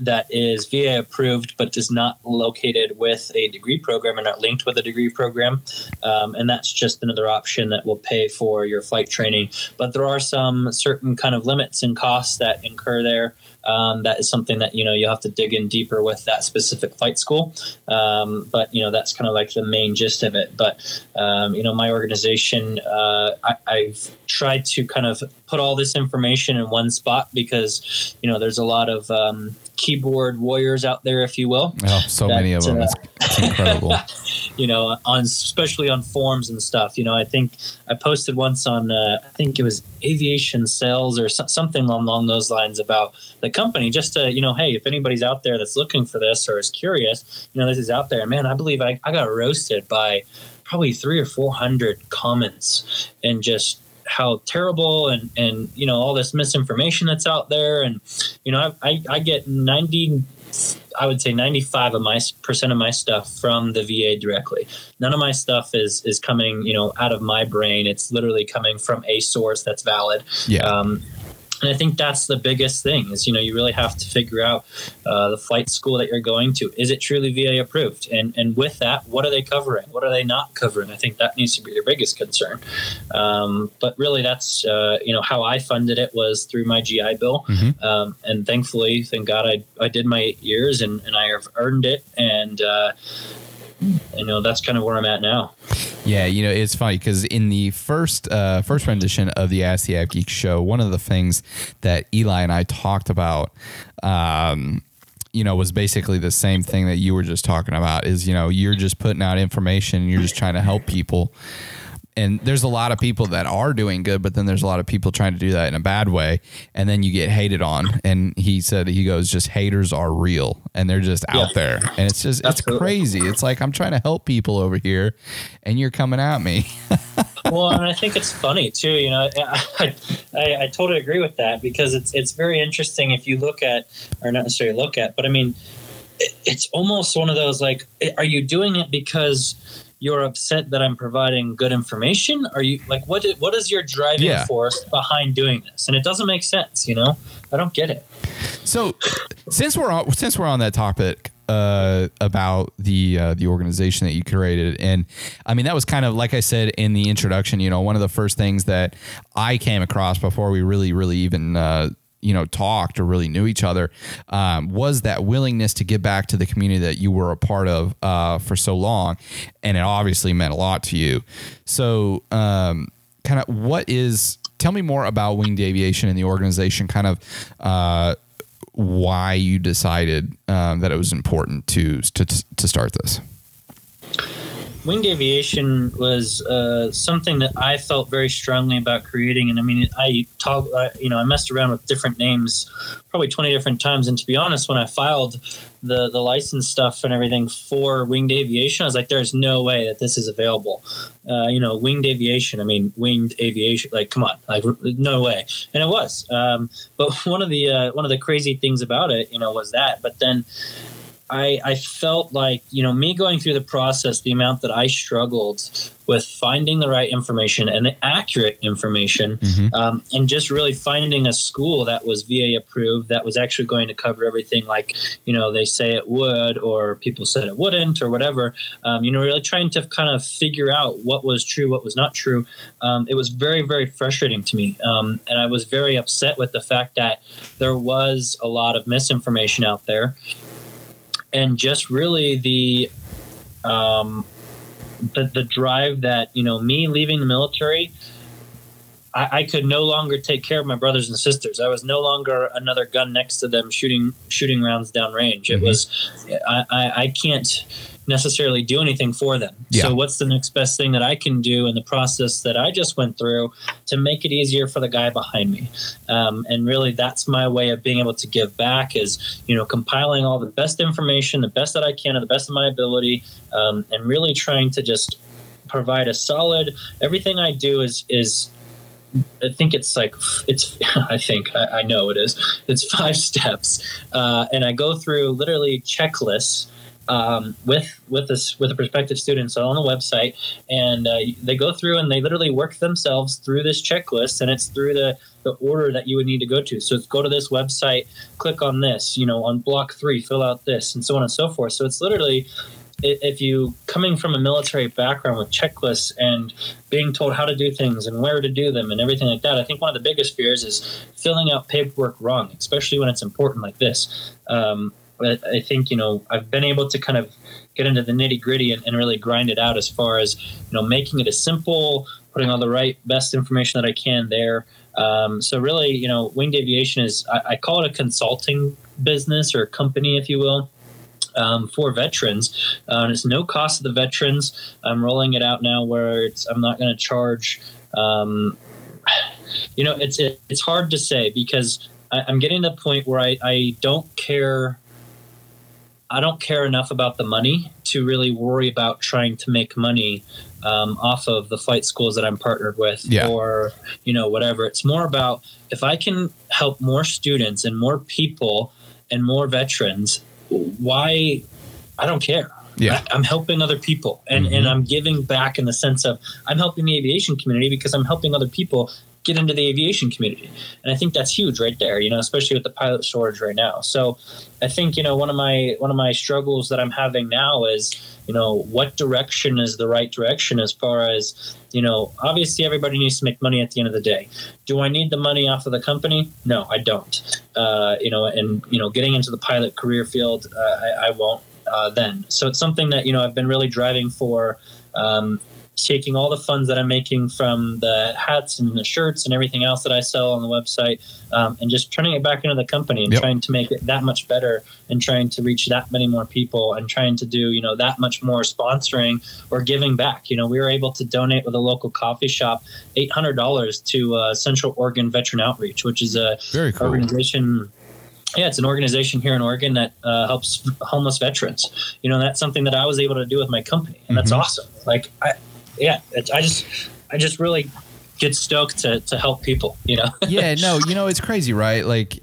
that is VA approved but is not located with a degree program or not linked with a degree program. Um, and that's just another option that will pay for your flight training. But there are some certain kind of limits and costs that incur there um, that is something that you know you have to dig in deeper with that specific flight school. Um, but you know that's kind of like the main gist of it. But um, you know my organization, uh, I, have tried to kind of put all this information in one spot because you know there's a lot of um, keyboard warriors out there, if you will. Oh, so that, many of them. Uh, it's, it's incredible. you know, on especially on forums and stuff. You know, I think I posted once on uh, I think it was aviation sales or so, something along those lines about the company, just to you know, hey, if anybody's out there that's looking for this or is curious, you know, this is out there. Man, I believe I, I got roasted by probably three or four hundred comments and just how terrible and and you know all this misinformation that's out there and you know I I, I get ninety. I would say 95 of my percent of my stuff from the VA directly. None of my stuff is is coming, you know, out of my brain. It's literally coming from a source that's valid. Yeah. Um, and I think that's the biggest thing is you know you really have to figure out uh, the flight school that you're going to. Is it truly VA approved? And and with that what are they covering? What are they not covering? I think that needs to be your biggest concern. Um, but really that's uh, you know how I funded it was through my GI Bill. Mhm. um, and thankfully thank God I, I did my eight years and, and I have earned it. And uh, you know that's kind of where I'm at now Yeah, you know, it's funny because in the first uh, first rendition of the Ask the AvGeek show, one of the things that Eli and I talked about, um, you know, was basically the same thing that you were just talking about. Is you know, you're just putting out information, you're just trying to help people. And there's a lot of people that are doing good, but then there's a lot of people trying to do that in a bad way, and then you get hated on. And he said he goes, just haters are real, and they're just out there, and it's just it's crazy. It's like I'm trying to help people over here, and you're coming at me. well, and I think it's funny too. You know, I, I, I totally agree with that because it's it's very interesting if you look at, or not necessarily look at, but I mean, it, it's almost one of those like, are you doing it because you're upset that I'm providing good information? Are you like what? What is your driving Yeah. force behind doing this? And it doesn't make sense. You know, I don't get it. So, since we're on since we're on that topic uh, about the uh, the organization that you created, and I mean that was kind of like I said in the introduction. You know, one of the first things that I came across before we really, really even. Uh, you know, talked or really knew each other, um, was that willingness to give back to the community that you were a part of uh, for so long, and it obviously meant a lot to you. So, um, kind of, what is? Tell me more about Winged Aviation and the organization. Kind of, uh, why you decided um, that it was important to to to start this. Winged aviation was uh, something that I felt very strongly about creating, and I mean, I talk, uh, you know, I messed around with different names, probably twenty different times. And to be honest, when I filed the the license stuff and everything for winged aviation, I was like, "There's no way that this is available." Uh, you know, winged aviation. I mean, winged aviation. Like, come on, like, no way. And it was. Um, but one of the uh, one of the crazy things about it, you know, was that. But then I, I felt like you know me going through the process the amount that i struggled with finding the right information and the accurate information Mhm. um, and just really finding a school that was va approved that was actually going to cover everything like you know they say it would or people said it wouldn't or whatever um, you know really trying to kind of figure out what was true what was not true um, it was very very frustrating to me um, and i was very upset with the fact that there was a lot of misinformation out there and just really the um, the, the drive that you know me leaving the military I, I could no longer take care of my brothers and sisters. I was no longer another gun next to them shooting shooting rounds down range. It was I, I, I can't necessarily do anything for them. Yeah. So what's the next best thing that I can do in the process that I just went through to make it easier for the guy behind me? Um, and really, that's my way of being able to give back is you know compiling all the best information, the best that I can, and the best of my ability, um, and really trying to just provide a solid. Everything I do is is I think it's like it's. I think I, I know it is. It's five steps, uh, and I go through literally checklists um, with with this with the prospective students on the website, and uh, they go through and they literally work themselves through this checklist, and it's through the the order that you would need to go to. So it's go to this website, click on this, you know, on block three, fill out this, and so on and so forth. So it's literally if you coming from a military background with checklists and being told how to do things and where to do them and everything like that, I think one of the biggest fears is filling out paperwork wrong, especially when it's important like this. Um, I think you know I've been able to kind of get into the nitty gritty and, and really grind it out as far as you know making it as simple, putting all the right best information that I can there. Um, so really, you know, winged aviation is I, I call it a consulting business or company, if you will um, for veterans. Uh, it's no cost to the veterans. I'm rolling it out now where it's I'm not going to charge. Um, you know, it's it, it's hard to say because I, I'm getting to the point where I, I don't care. I don't care enough about the money to really worry about trying to make money um, off of the flight schools that I'm partnered with Yeah. or, you know, whatever. It's more about if I can help more students and more people and more veterans, why I don't care. Yeah. I, am helping other people and, and I'm giving back in the sense of I'm helping the aviation community because I'm helping other people get into the aviation community. And I think that's huge right there, you know, especially with the pilot shortage right now. So I think, you know, one of my one of my struggles that I'm having now is, you know, what direction is the right direction as far as, you know, obviously everybody needs to make money at the end of the day. Do I need the money off of the company? No, I don't. Uh, you know, and you know, getting into the pilot career field, uh, I, I won't uh, then. So it's something that you know I've been really driving for. Um, taking all the funds that I'm making from the hats and the shirts and everything else that I sell on the website, um, and just turning it back into the company and Yep. trying to make it that much better, and trying to reach that many more people, and trying to do you know that much more sponsoring or giving back. You know, we were able to donate with a local coffee shop eight hundred dollars to uh, Central Oregon Veteran Outreach, which is a Very cool. organization yeah it's an organization here in oregon that uh, helps homeless veterans you know that's something that i was able to do with my company and that's Mhm. awesome like i yeah i just i just really get stoked to, to help people you know yeah, no, you know, it's crazy, right? Like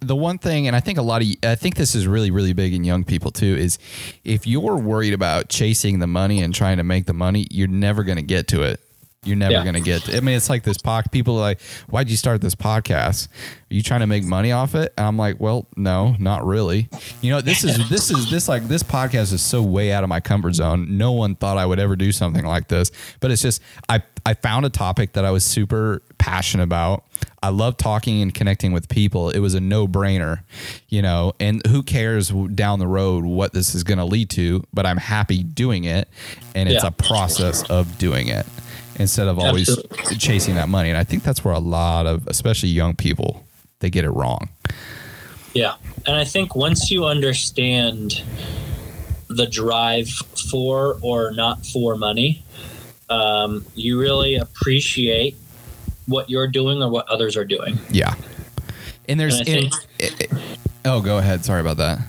the one thing, and I think a lot of, I think this is really, really big in young people too, is if you're worried about chasing the money and trying to make the money, you're never going to get to it. You're never Yeah. going to get. I mean, it's like this pod. People are like, "Why'd you start this podcast? Are you trying to make money off it?" And I'm like, "Well, no, not really." You know, this is this is this like this podcast is so way out of my comfort zone. No one thought I would ever do something like this, but it's just I I found a topic that I was super passionate about. I love talking and connecting with people. It was a no brainer, you know, and who cares down the road what this is going to lead to, but I'm happy doing it. And it's Yeah. a process of doing it instead of always Absolutely. chasing that money. And I think that's where a lot of, especially young people, they get it wrong. yeah and i think once you understand the drive for or not for money um, you really appreciate what you're doing or what others are doing Yeah. And there's, And it- it- oh, go ahead. Sorry about that.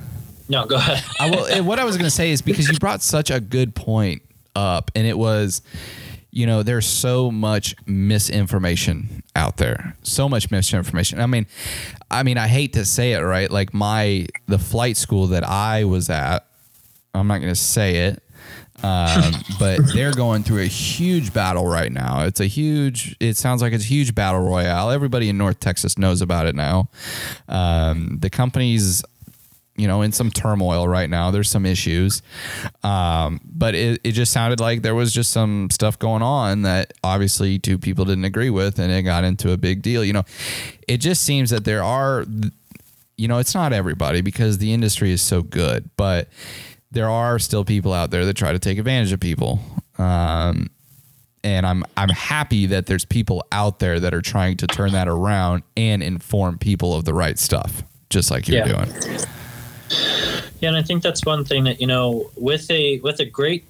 no go ahead I will. what I was going to say is because you brought such a good point up, and it was, you know, there's so much misinformation out there, so much misinformation. I mean, I mean, I hate to say it, right? Like my the flight school that I was at, I'm not going to say it. um, but they're going through a huge battle right now. It's a huge. It sounds like it's a huge battle royale. Everybody in North Texas knows about it now. Um, the company's you know, in some turmoil right now. There's some issues. Um, but it, it just sounded like there was just some stuff going on that obviously two people didn't agree with and it got into a big deal. You know, it just seems that there are, you know, it's not everybody because the industry is so good, but there are still people out there that try to take advantage of people. Um, and I'm I'm happy that there's people out there that are trying to turn that around and inform people of the right stuff, just like you're Yeah. doing. Yeah, and I think that's one thing that you know with a with a great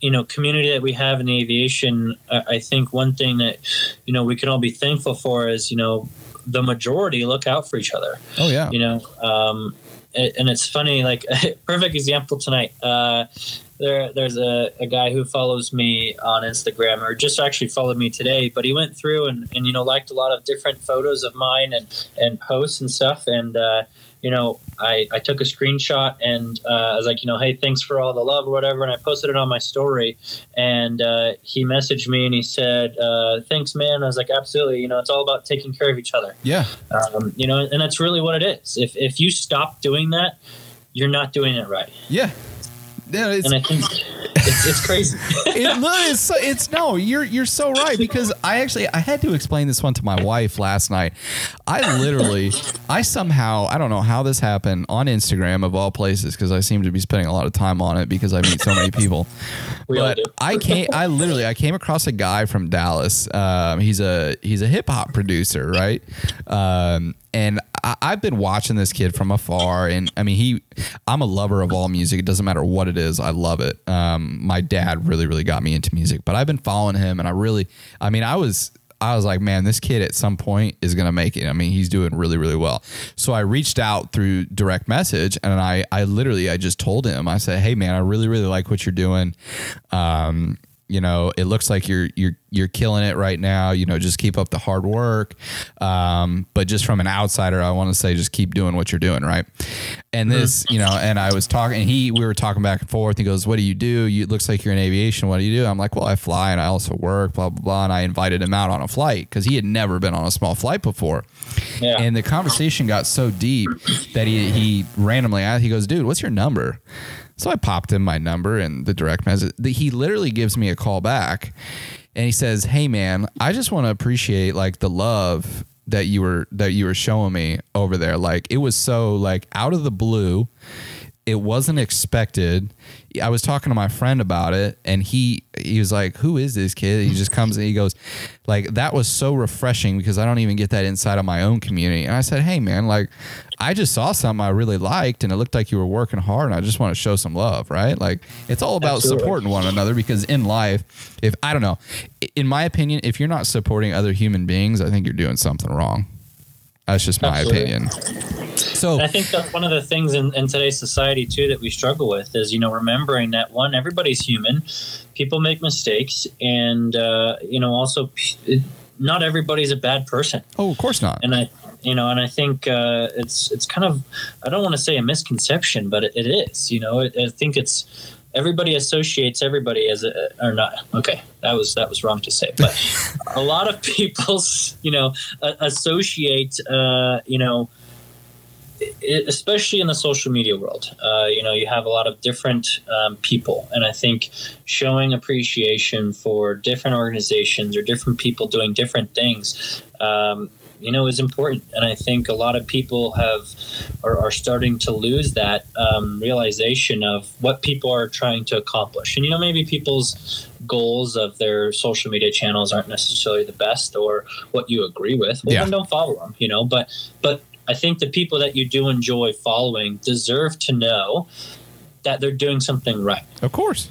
you know community that we have in aviation. I, think one thing that you know we can all be thankful for is you know the majority look out for each other. Oh yeah. You know, um, and and it's funny. Like perfect example tonight. Uh, there, there's a, a guy who follows me on Instagram, or just actually followed me today. But he went through and, and you know liked a lot of different photos of mine and and posts and stuff. And uh, you know, I, I took a screenshot and uh, I was like, you know, hey, thanks for all the love or whatever. And I posted it on my story. And uh, he messaged me and he said, uh, thanks, man. I was like, absolutely. You know, it's all about taking care of each other. Yeah. Um, you know, and that's really what it is. If, if you stop doing that, you're not doing it right. Yeah. Yeah, it's, And I think it's, it's crazy. it, no, it's, so- it's no, you're you're so right because I actually I had to explain this one to my wife last night. I literally I somehow I don't know how this happened on Instagram of all places because I seem to be spending a lot of time on it because I meet so many people. We all but. I came I literally I came across a guy from Dallas. Um, he's a he's a hip hop producer, right? Um, and I, I've been watching this kid from afar, and I mean, he. I'm a lover of all music. It doesn't matter what it is. I love it. Um, my dad really, really got me into music, but I've been following him, and I really, I mean, I was. I was like, man, this kid at some point is gonna make it. I mean, he's doing really, really well. So I reached out through direct message, and I, I literally, I just told him, I said, hey, man, I really, really like what you're doing. Um, you know, it looks like you're you're you're killing it right now. You know, just keep up the hard work. Um, but just from an outsider, I want to say just keep doing what you're doing, right? And this, you know, and I was talking. And he, we were talking back and forth. He goes, "What do you do? You it looks like you're in aviation. What do you do?" I'm like, "Well, I fly and I also work." Blah blah blah. And I invited him out on a flight because he had never been on a small flight before. Yeah. And the conversation got so deep that he he randomly asked. He goes, "Dude, what's your number?" So I popped him my number and the direct message. He literally gives me a call back and he says, "Hey man, I just want to appreciate like the love that you were that you were showing me over there. Like it was so like out of the blue. It wasn't expected. I was talking to my friend about it and he he was like, "Who is this kid?" He just comes and he goes, "Like that was so refreshing because I don't even get that inside of my own community." And I said, "Hey man, like I just saw something I really liked and it looked like you were working hard and I just want to show some love, right? Like it's all about Absolutely. supporting one another because in life, if I don't know, in my opinion, if you're not supporting other human beings, I think you're doing something wrong. That's just my Absolutely. opinion. So And I think that's one of the things in, in today's society too that we struggle with is you know remembering that one everybody's human, people make mistakes, and uh, you know also not everybody's a bad person. Oh, of course not. And I you know and I think uh, it's it's kind of I don't want to say a misconception, but it, it is. You know it, I think it's everybody associates everybody as a or not. Okay. That was that was wrong to say but a lot of people you know associate uh, you know especially in the social media world, uh, you know, you have a lot of different um, people, and I think showing appreciation for different organizations or different people doing different things, um, you know, is important. And I think a lot of people have are, are starting to lose that um, realization of what people are trying to accomplish. And you know, maybe people's goals of their social media channels aren't necessarily the best or what you agree with. Well, Yeah. then don't follow them. You know, but but I think the people that you do enjoy following deserve to know that they're doing something right. Of course.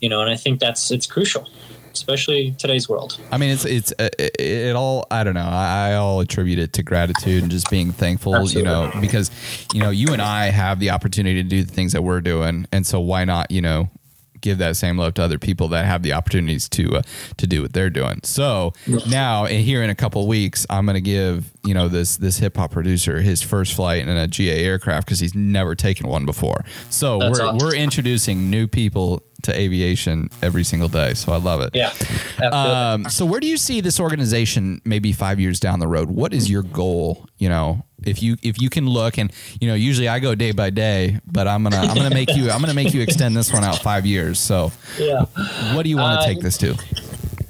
You know, and I think that's it's crucial, especially today's world. I mean, it's it's uh, it, it all. I don't know. I, I all attribute it to gratitude and just being thankful. You know, because you know you and I have the opportunity to do the things that we're doing, and so why not? You know, give that same love to other people that have the opportunities to uh, to do what they're doing. So now, and here in a couple of weeks, I'm going to give you know this this hip hop producer his first flight in a GA aircraft because he's never taken one before. So That's we're awesome. we're introducing new people to aviation every single day. So I love it. Yeah. Um, so where do you see this organization maybe five years down the road? What is your goal? You know, if you if you can look and you know, usually I go day by day, but I'm gonna I'm gonna make you I'm gonna make you extend this one out five years. So yeah. what do you want to Uh, take this to?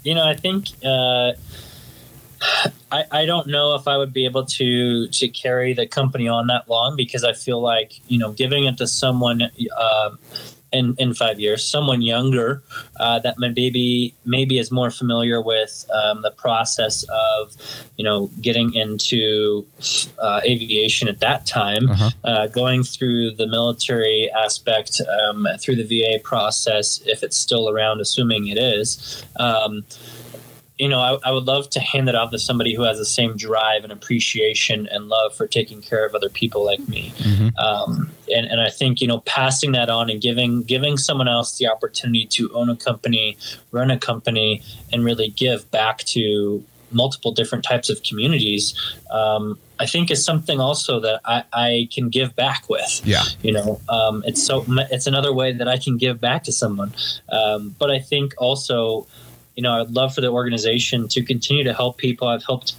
you know, I think uh, I, I don't know if I would be able to to carry the company on that long because I feel like you know giving it to someone uh, in in five years, someone younger uh, that maybe maybe is more familiar with um, the process of you know getting into uh, aviation at that time, Uh-huh. uh, going through the military aspect um, through the VA process if it's still around, assuming it is. Um, you know, I, I would love to hand it off to somebody who has the same drive and appreciation and love for taking care of other people like me. Mhm. Um, and, and I think, you know, passing that on and giving giving someone else the opportunity to own a company, run a company, and really give back to multiple different types of communities, um, I think is something also that I, I can give back with Yeah. you know um, it's so it's another way that i can give back to someone um, but i think also you know i'd love for the organization to continue to help people. I've helped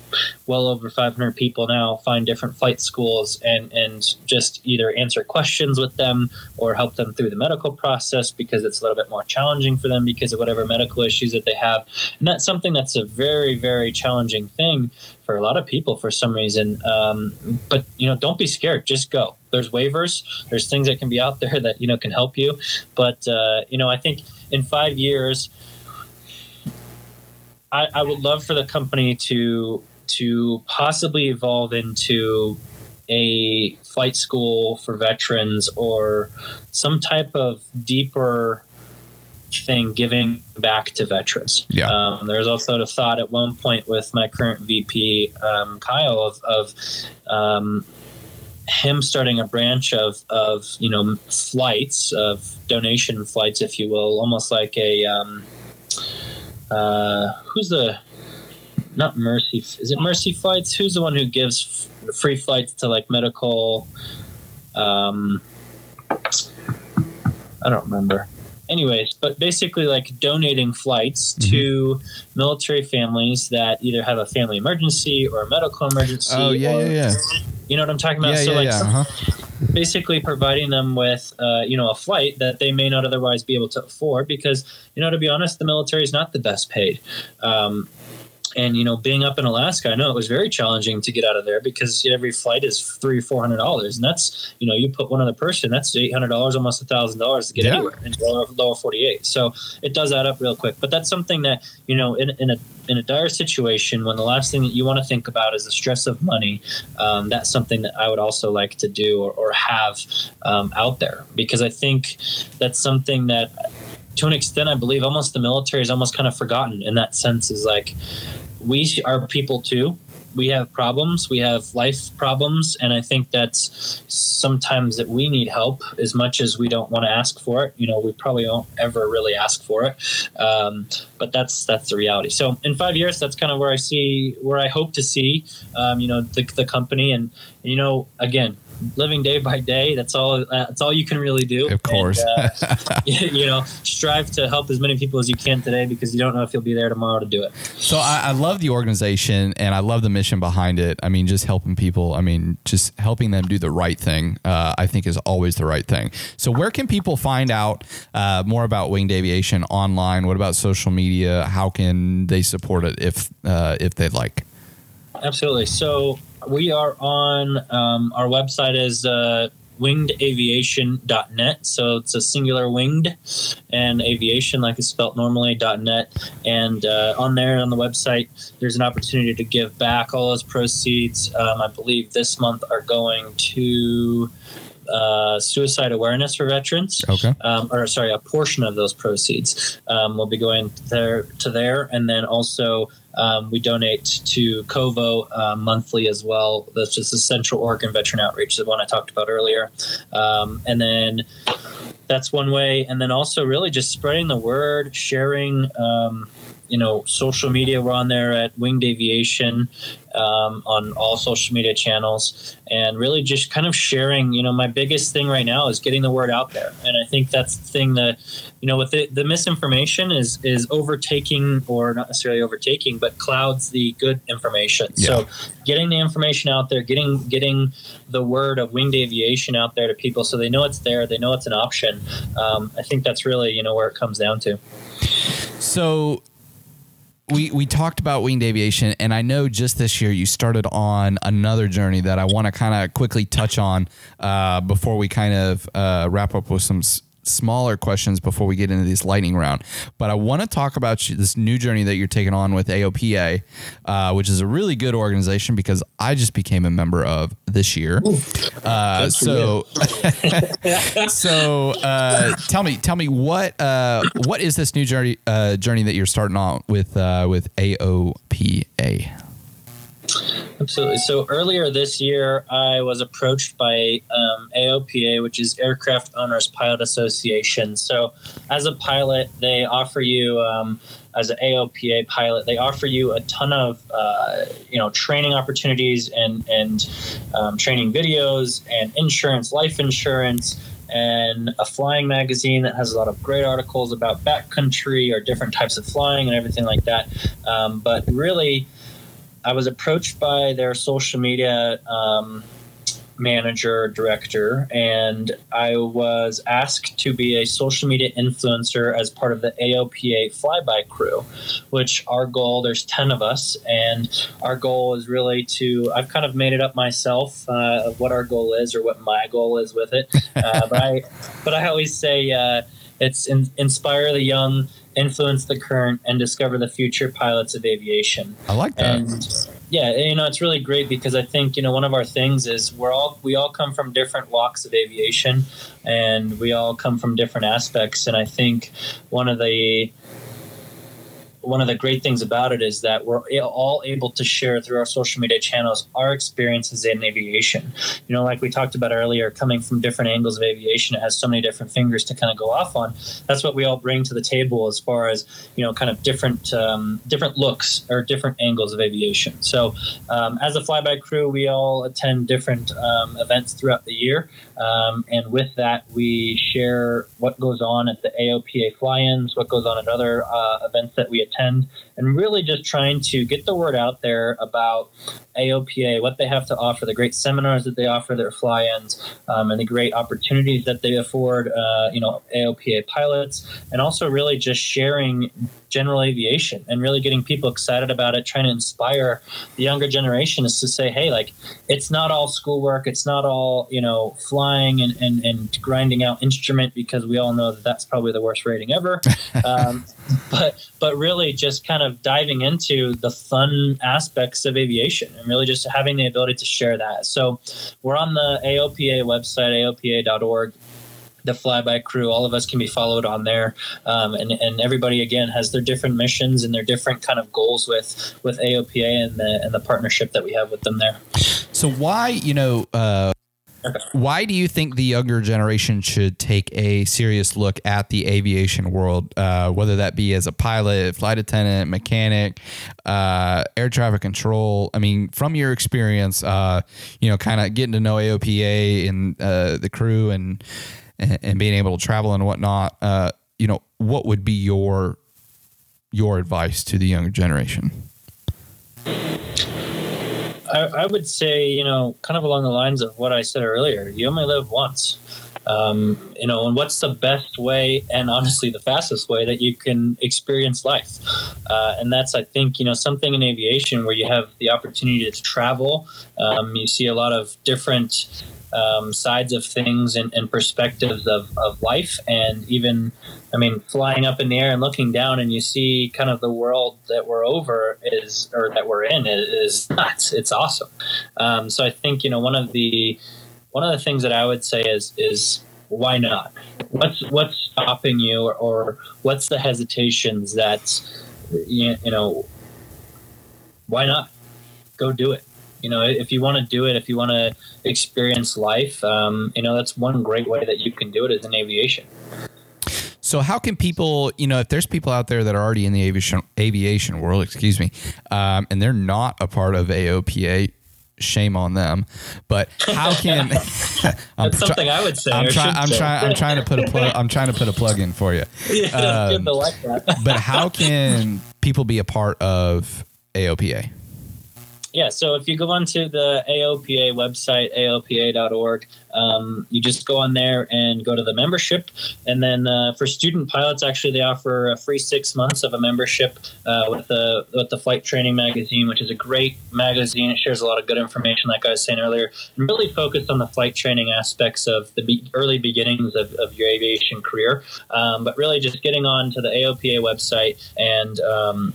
well over 500 people now find different flight schools and and just either answer questions with them or help them through the medical process because it's a little bit more challenging for them because of whatever medical issues that they have. And that's something that's a very very challenging thing for a lot of people for some reason. Um, but you know don't be scared. Just go. There's waivers. There's things that can be out there that you know can help you. But uh, you know i think in five years I, I would love for the company to to possibly evolve into a flight school for veterans or some type of deeper thing giving back to veterans. Yeah. Um, there's also the thought at one point with my current VP, um, Kyle, of, of um, him starting a branch of, of, you know, flights, of donation flights, if you will, almost like a, um, uh, who's the not Mercy? Is it Mercy Flights? Who's the one who gives f- free flights to like medical? Um, I don't remember. Anyways, but basically, like donating flights Mm-hmm. to military families that either have a family emergency or a medical emergency. Oh yeah, or- yeah, yeah, You know what I'm talking about? yeah, so yeah, like yeah. Uh-huh. basically providing them with uh, you know a flight that they may not otherwise be able to afford because you know to be honest the military is not the best paid um, and you know being up in alaska i know it was very challenging to get out of there because every flight is three four hundred dollars and that's you know you put one other person that's eight hundred dollars almost a thousand dollars to get Yeah. anywhere in lower, lower 48 so it does add up real quick but that's something that you know in, in a in a dire situation when the last thing that you want to think about is the stress of money um, that's something that I would also like to do or, or have um, out there because I think that's something that, to an extent, I believe almost the military is almost kind of forgotten in that sense. Is like we are people too. We have problems. We have life problems, and I think that's sometimes that we need help as much as we don't want to ask for it. You know, we probably don't ever really ask for it, um, but that's that's the reality. So in five years, that's kind of where I see where I hope to see, um, you know, the, the company, and you know, again, living day by day. That's all. Uh, that's all you can really do. Of course. And, uh, you know, strive to help as many people as you can today because you don't know if you'll be there tomorrow to do it. So I, I love the organization and I love the mission behind it. I mean, just helping people. I mean, just helping them do the right thing. Uh, I think is always the right thing. So where can people find out uh, more about Winged Aviation online? What about social media? How can they support it if uh, if they'd like? Absolutely. So we are on um, our website is uh, wingedaviation.net. So it's a singular winged and aviation, like it's spelt normally, .net. And uh, on there on the website, there's an opportunity to give back all those proceeds. Um, I believe this month are going to uh, suicide awareness for veterans Okay. um, or sorry, a portion of those proceeds um, will be going there to there, and then also um, we donate to Covo uh, monthly as well. That's just the Central Oregon Veteran Outreach, the one I talked about earlier, um, and then that's one way, and then also really just spreading the word, sharing. Um, you know, social media. We're on there at Winged Aviation um, on all social media channels, and really just kind of sharing. You know, my biggest thing right now is getting the word out there, and I think that's the thing that, you know, with the, the misinformation is is overtaking, or not necessarily overtaking, but clouds the good information. So, getting the information out there, getting getting the word of winged aviation out there to people, so they know it's there, they know it's an option. Um, I think that's really you know where it comes down to. So we we talked about winged aviation, and I know just this year you started on another journey that I want to kind of quickly touch on uh, before we kind of uh, wrap up with some. Smaller questions before we get into this lightning round, but I want to talk about you- this new journey that you're taking on with AOPA, uh, which is a really good organization because I just became a member of this year. Uh, so, so uh, tell me, tell me what uh, what is this new journey uh, journey that you're starting on with uh, with AOPA? Absolutely. So earlier this year, I was approached by um, AOPA, which is Aircraft Owners Pilot Association. So, as a pilot, they offer you, um, as an AOPA pilot, they offer you a ton of, uh, you know, training opportunities and and um, training videos and insurance, life insurance. And a flying magazine that has a lot of great articles about backcountry or different types of flying and everything like that. Um, but really, I was approached by their social media um, manager, director, and I was asked to be a social media influencer as part of the AOPA flyby crew, which our goal, there's 10 of us, and our goal is really to, I've kind of made it up myself uh, of what our goal is or what my goal is with it. Uh, but, I, but I always say uh, it's in, inspire the young, influence the current, and discover the future pilots of aviation I like that. and yeah you know it's really great because i think you know one of our things is we're all we all come from different walks of aviation and we all come from different aspects and i think one of the one of the great things about it is that we're all able to share through our social media channels our experiences in aviation. You know, like we talked about earlier, coming from different angles of aviation, it has so many different fingers to kind of go off on. That's what we all bring to the table as far as you know, kind of different um, different looks or different angles of aviation. So, um, as a flyby crew, we all attend different um, events throughout the year, um, and with that, we share what goes on at the AOPA fly-ins, what goes on at other uh, events that we attend, and really just trying to get the word out there about AOPA, what they have to offer, the great seminars that they offer their fly-ins, um, and the great opportunities that they afford, uh, you know, AOPA pilots, and also really just sharing general aviation and really getting people excited about it, trying to inspire the younger generation is to say, hey, like it's not all schoolwork, it's not all, you know, flying and, and, and grinding out instrument because we all know that that's probably the worst rating ever. Um, but but really just kind of diving into the fun aspects of aviation and really just having the ability to share that. So we're on the AOPA website, aopa.org the flyby crew all of us can be followed on there. Um, and, and everybody again has their different missions and their different kind of goals with with aopa and the and the partnership that we have with them there. So why you know uh, why do you think the younger generation should take a serious look at the aviation world, uh, whether that be as a pilot, flight attendant, mechanic, uh, air traffic control? I mean, from your experience, uh, you know, kind of getting to know AOPA and uh, the crew and, and being able to travel and whatnot. Uh, you know, what would be your your advice to the younger generation? I, I, would say, you know, kind of along the lines of what I said earlier, you only live once. Um, you know, and what's the best way and honestly the fastest way that you can experience life? Uh, and that's, I think, you know, something in aviation where you have the opportunity to travel. Um, you see a lot of different um, sides of things and, and perspectives of, of life and even I mean, flying up in the air and looking down, and you see kind of the world that we're over is, or that we're in, is nuts. It's awesome. Um, so I think you know one of the one of the things that I would say is is why not? What's what's stopping you, or, or what's the hesitations that you, you know? Why not? Go do it you know if you want to do it if you want to experience life um, you know that's one great way that you can do it is in aviation so how can people, you know, if there's people out there that are already in the aviation aviation world, excuse me, um, and they're not a part of AOPA, shame on them. But how can I'm That's something I would say. I'm trying. I'm trying. I'm trying to put a plug. I'm trying to put a plug in for you. Yeah, um, like but how can people be a part of AOPA? Yeah, so if you go onto the AOPA website, aopa.org, um, you just go on there and go to the membership. And then uh, for student pilots, actually, they offer a free six months of a membership uh, with the with the Flight Training Magazine, which is a great magazine. It shares a lot of good information, like I was saying earlier, and really focused on the flight training aspects of the be- early beginnings of, of, your aviation career. Um, but really, just getting on to the AOPA website and um,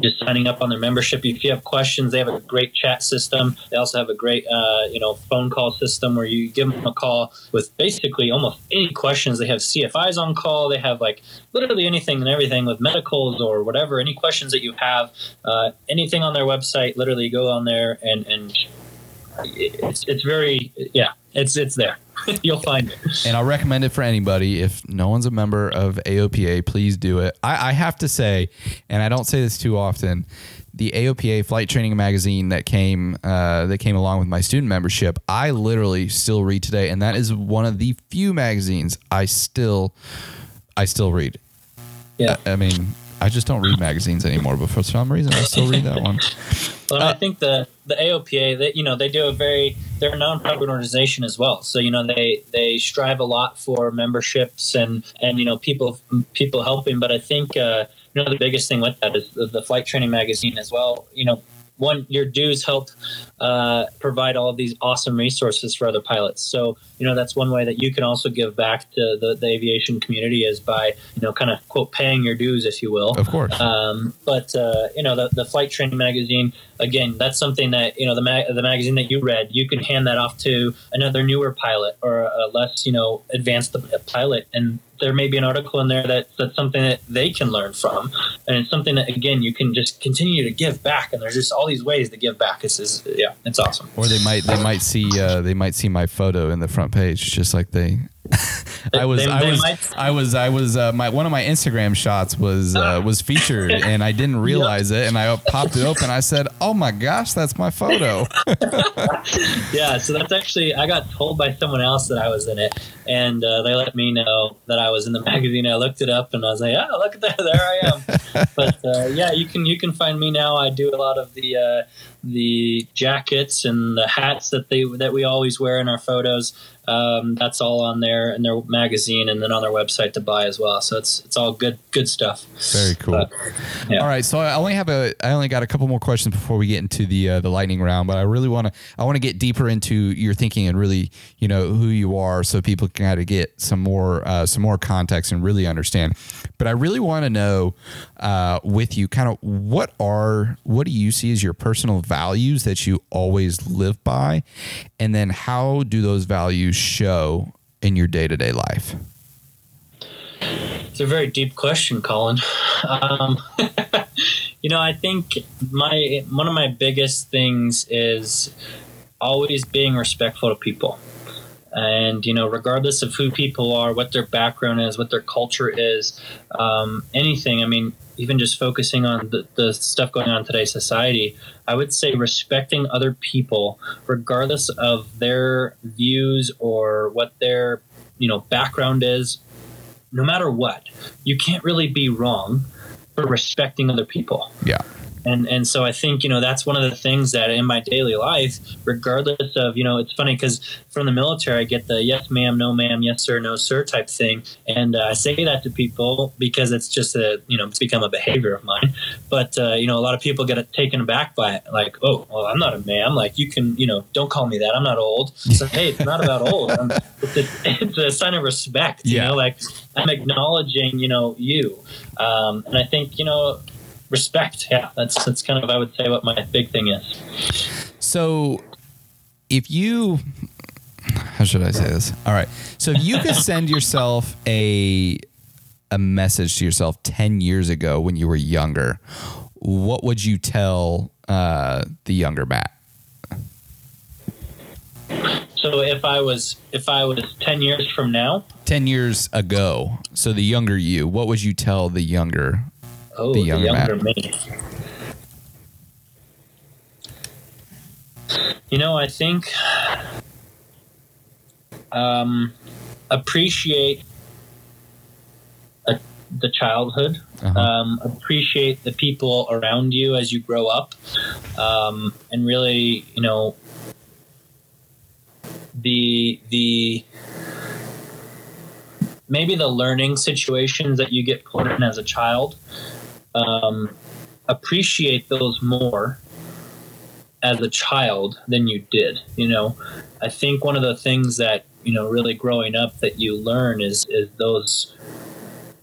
just signing up on their membership. If you have questions, they have a great chat system. They also have a great, uh, you know, phone call system where you give them a call with basically almost any questions. They have CFIs on call. They have like literally anything and everything with medicals or whatever. Any questions that you have, uh, anything on their website. Literally, go on there and and it's it's very yeah, it's it's there. You'll find it. And I'll recommend it for anybody. If no one's a member of AOPA, please do it. I, I have to say, and I don't say this too often, the AOPA flight training magazine that came uh, that came along with my student membership, I literally still read today, and that is one of the few magazines I still I still read. Yeah, I, I mean, I just don't read magazines anymore, but for some reason I still read that one. Well, uh, I think the the AOPA, they, you know, they do a very they're a nonprofit organization as well. So you know they they strive a lot for memberships and and you know people people helping. But I think uh, you know the biggest thing with that is the, the flight training magazine as well. You know, one your dues help uh, provide all of these awesome resources for other pilots. So you know that's one way that you can also give back to the, the aviation community is by you know kind of quote paying your dues, if you will. Of course. Um, but uh, you know the, the flight training magazine again, that's something that you know the the magazine that you read, you can hand that off to another newer pilot or a less you know advanced pilot, and there may be an article in there that that's something that they can learn from, and it's something that again you can just continue to give back. And there's just all these ways to give back. It's yeah, it's awesome. Or they might they might see uh, they might see my photo in the front page, just like they. I was They- I they was I was I was uh, my one of my Instagram shots was uh, was featured and I didn't realize it and I popped it open. I said, "Oh my gosh, that's my photo." Yeah, so that's actually I got told by someone else that I was in it, and uh, they let me know that I was in the magazine. I looked it up, and I was like, "Oh, look at that! There I am." but uh, yeah, you can you can find me now. I do a lot of the uh, the jackets and the hats that they that we always wear in our photos. Um, that's all on there in their magazine, and then on their website to buy as well. So it's it's all good good stuff. Very cool. But, yeah. All right, so I only have a I only got a couple more questions before we get into the uh, the lightning round, but I really want to I want to get deeper into your thinking and really you know who you are, so people can kind of get some more uh, some more context and really understand. But I really want to know uh, with you, kind of what are what do you see as your personal values that you always live by, and then how do those values show in your day to day life? It's a very deep question, Colin. Um, you know, I think my one of my biggest things is always being respectful to people. And you know, regardless of who people are, what their background is, what their culture is, um, anything. I mean, even just focusing on the, the stuff going on in today's society, I would say respecting other people, regardless of their views or what their you know background is, no matter what, you can't really be wrong for respecting other people. Yeah. And and so I think you know that's one of the things that in my daily life, regardless of you know, it's funny because from the military I get the yes ma'am, no ma'am, yes sir, no sir type thing, and uh, I say that to people because it's just a you know it's become a behavior of mine. But uh, you know, a lot of people get taken aback by it, like oh well, I'm not a ma'am, like you can you know don't call me that, I'm not old. So hey, it's not about old. It's, a, it's a sign of respect. You Yeah. know, like I'm acknowledging you know you, um, and I think you know respect yeah that's that's kind of i would say what my big thing is So, if you, how should I say this? All right. So, if you could send yourself a a message to yourself ten years ago when you were younger, what would you tell uh, the younger Matt? so if i was if i was 10 years from now Ten years ago, so the younger you, what would you tell the younger? Oh The the younger me you know i think um appreciate uh the childhood Uh-huh. um, appreciate the people around you as you grow up um, and really you know the the maybe the learning situations that you get put in as a child um, appreciate those more as a child than you did you know? I think one of the things that you know really growing up that you learn is is those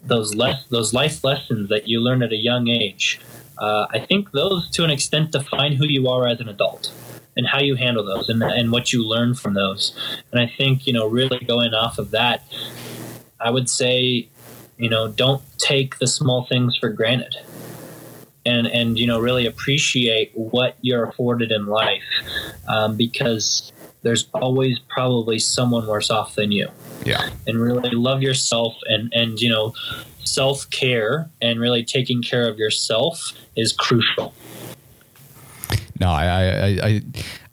those less those life lessons that you learn at a young age. Uh, i think those to an extent define who you are as an adult and how you handle those and, and what you learn from those. And i think you know really going off of that i would say you know don't take the small things for granted and and you know really appreciate what you're afforded in life um, because there's always probably someone worse off than you Yeah. and really love yourself and and you know self care and really taking care of yourself is crucial No, I, I, I,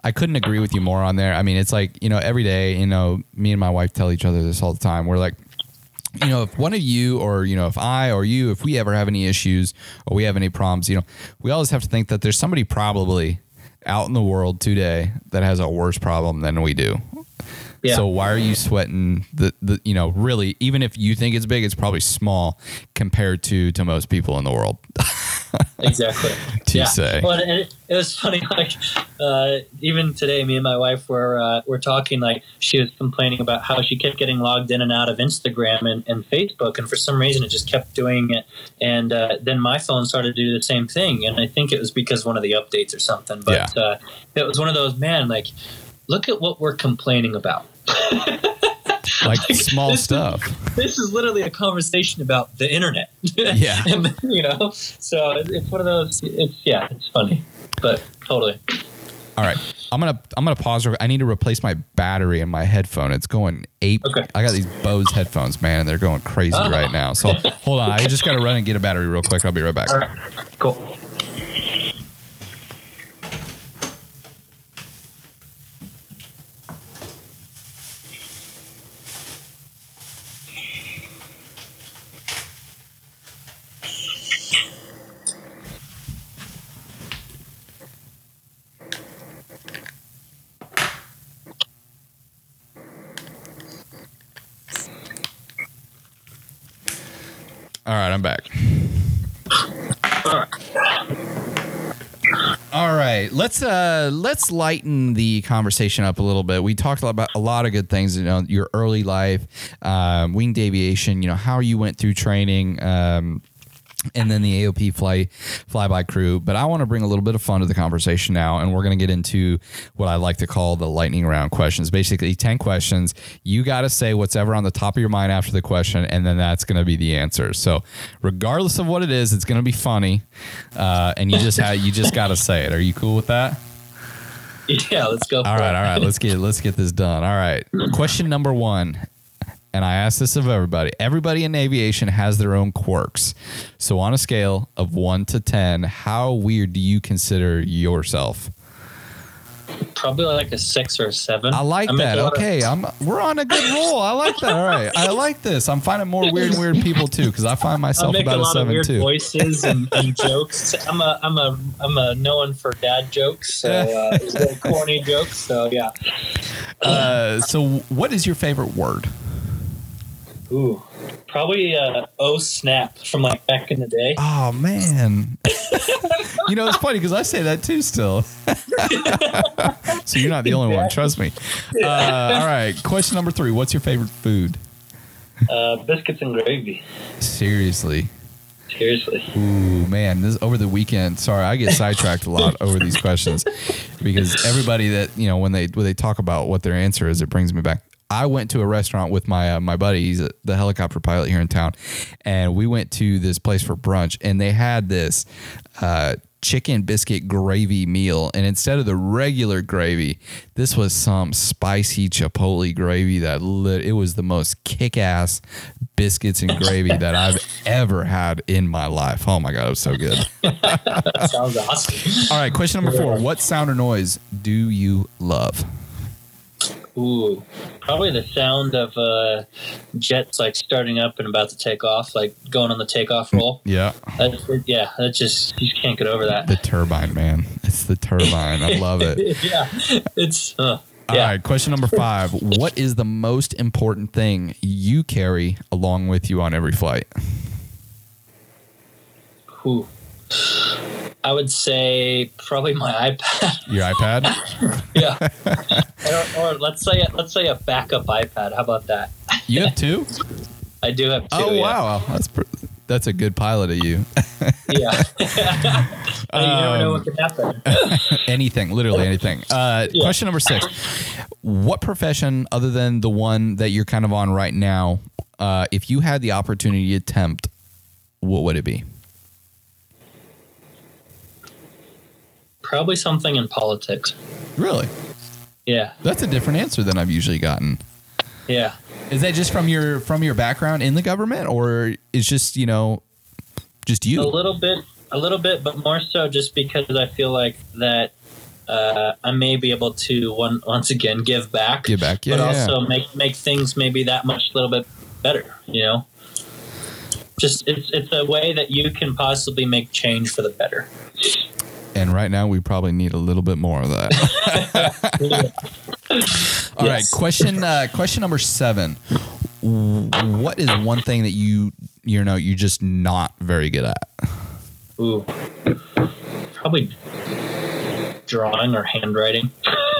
I couldn't agree with you more on there. I mean, it's like, you know, every day, you know, me and my wife tell each other this all the time. We're like, you know, if one of you or, you know, if I or you, if we ever have any issues or we have any problems, you know, we always have to think that there's somebody probably out in the world today that has a worse problem than we do. Yeah. So why are you sweating the, the you know really even if you think it's big it's probably small compared to to most people in the world. exactly To yeah. say. Well, it, it was funny. Like uh, even today, me and my wife were uh, were talking. Like she was complaining about how she kept getting logged in and out of Instagram and, and Facebook, and for some reason it just kept doing it. And uh, then my phone started to do the same thing. And I think it was because one of the updates or something. But uh, it was one of those man like, look at what we're complaining about. like small this is- stuff. this is literally a conversation about the internet. Yeah. and, you know, so it's one of those. It's yeah, it's funny, but totally. All right, I'm gonna I'm gonna pause. I need to replace my battery in my headphone. It's going ape. Okay. I got these Bose headphones, man, and they're going crazy Oh. right now. So hold on, I just gotta run and get a battery real quick. I'll be right back. All right, cool. All right, I'm back. All right. Let's uh let's lighten the conversation up a little bit. We talked about a lot of good things, you know, your early life, um, winged aviation, you know, how you went through training, um, and then the AOPA fly flyby crew. But I want to bring a little bit of fun to the conversation now, and we're going to get into what I like to call the lightning round questions. Basically, ten questions. You got to say what's ever on the top of your mind after the question, and then that's going to be the answer. So, regardless of what it is, it's going to be funny, uh, and you just ha- you just got to say it. Are you cool with that? Yeah, let's go. All right, it. all right. Let's get let's get this done. All right. Question number one, and I ask this of everybody. Everybody in aviation has their own quirks. So on a scale of one to ten, how weird do you consider yourself? Probably like a six or a seven. I like make that. a Okay, I'm we're on a good roll. I like that. All right, I like this. I'm finding more weird and weird people too because I find I myself make about a of seven too. voices and, and jokes. I'm a I'm a I'm a known for dad jokes, so uh, corny jokes. So yeah. Uh, so what is your favorite word? Ooh, probably uh, oh snap from like back in the day. Oh man. you know, it's funny because I say that too still. so you're not the only one, trust me. Uh, all right. Question number three. What's your favorite food? Uh, biscuits and gravy. Seriously. Seriously. Ooh, man. This over the weekend. Sorry, I get sidetracked a lot over these questions because everybody that, you know, when they when they talk about what their answer is, it brings me back. I went to a restaurant with my uh, my buddy. He's a, the helicopter pilot here in town, and we went to this place for brunch, and they had this uh, chicken biscuit gravy meal, and instead of the regular gravy, this was some spicy chipotle gravy that lit, it was the most kick ass biscuits and gravy that I've ever had in my life. Oh my god, it was so good. That sounds awesome. All right, question number four: What sound or noise do you love? Ooh, probably the sound of uh, jets like starting up and about to take off, like going on the takeoff roll. Yeah. That's, yeah, that just you just can't get over that. The turbine, man. It's the turbine. I love it. yeah, it's uh, All yeah. right, question number five. What is the most important thing you carry along with you on every flight? Ooh. I would say probably my iPad. Your iPad? yeah, or, or let's say let's say a backup iPad. How about that? You have two? I do have two. Oh, yeah. wow. That's pr- that's a good pilot of you. Yeah. you never know Um, what could happen. anything, literally anything. Uh, Yeah. Question number six. What profession, other than the one that you're kind of on right now, uh, if you had the opportunity to attempt, what would it be? Probably something in politics. Really? Yeah. That's a different answer than I've usually gotten. Yeah. Is that just from your from your background in the government, or is just you know, just you? A little bit, a little bit, but more so just because I feel like that uh, I may be able to one once again give back, Give back, yeah, but yeah. also make make things maybe that much a little bit better. You know, just it's it's a way that you can possibly make change for the better. And right now, we probably need a little bit more of that. All right, Yes. question uh, question number seven. What is one thing that you you know you're just not very good at? Ooh, probably drawing or handwriting.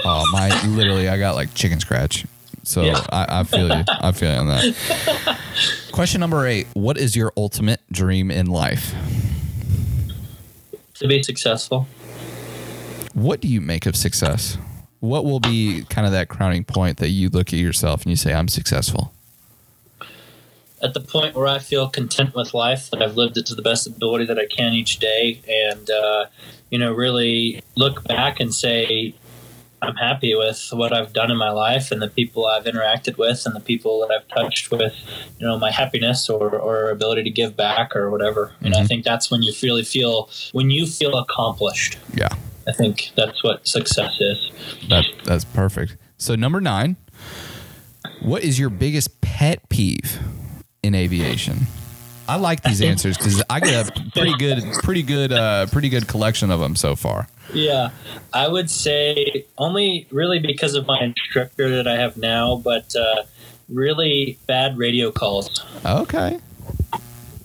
Oh my! Literally, I got like chicken scratch. So Yeah. I, I feel you. I feel you on that. Question number eight. What is your ultimate dream in life? To be successful, What do you make of success? what will be kind of that crowning point that you look at yourself and you say, I'm successful? At the point where I feel content with life, that I've lived it to the best ability that I can each day, and uh, you know, really look back and say, I'm happy with what I've done in my life and the people I've interacted with and the people that I've touched with, you know, my happiness or, or ability to give back or whatever. And Mm-hmm. I think that's when you really feel when you feel accomplished. Yeah. I think that's what success is. That that's perfect. So number nine, what is your biggest pet peeve in aviation? I like these answers because I get a pretty good, pretty good, uh, pretty good collection of them so far. Yeah, I would say only really because of my instructor that I have now, but uh, really bad radio calls. Okay.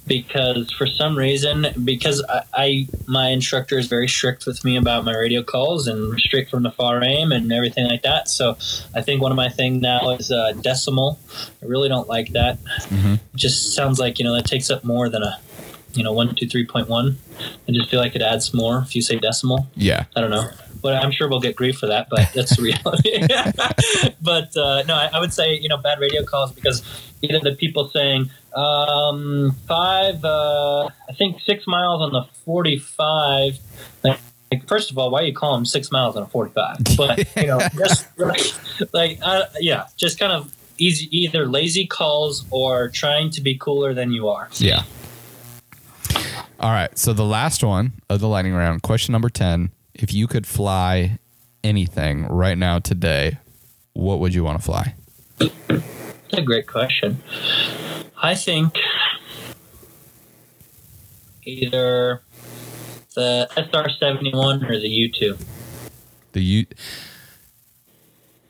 Because for some reason because I, I my instructor is very strict with me about my radio calls and strict from the FAR/AIM and everything like that so i think one of my thing now is uh, decimal i really don't like that Mhm. it just sounds like you know that takes up more than a you know one two three point one i just feel like it adds more if you say decimal Yeah. I don't know. But I'm sure we'll get grief for that, but that's the reality. but uh, no, I, I would say, you know, bad radio calls because either the people saying um, five, uh, I think six miles on the 45. Like, like, first of all, why you call them six miles on a 45? But, you know, just like, uh, yeah, just kind of easy, either lazy calls or trying to be cooler than you are. Yeah. All right. So the last one of the lightning round, question number 10. If you could fly anything right now today, what would you want to fly? That's a great question. I think either the SR seventy one or the U two. The U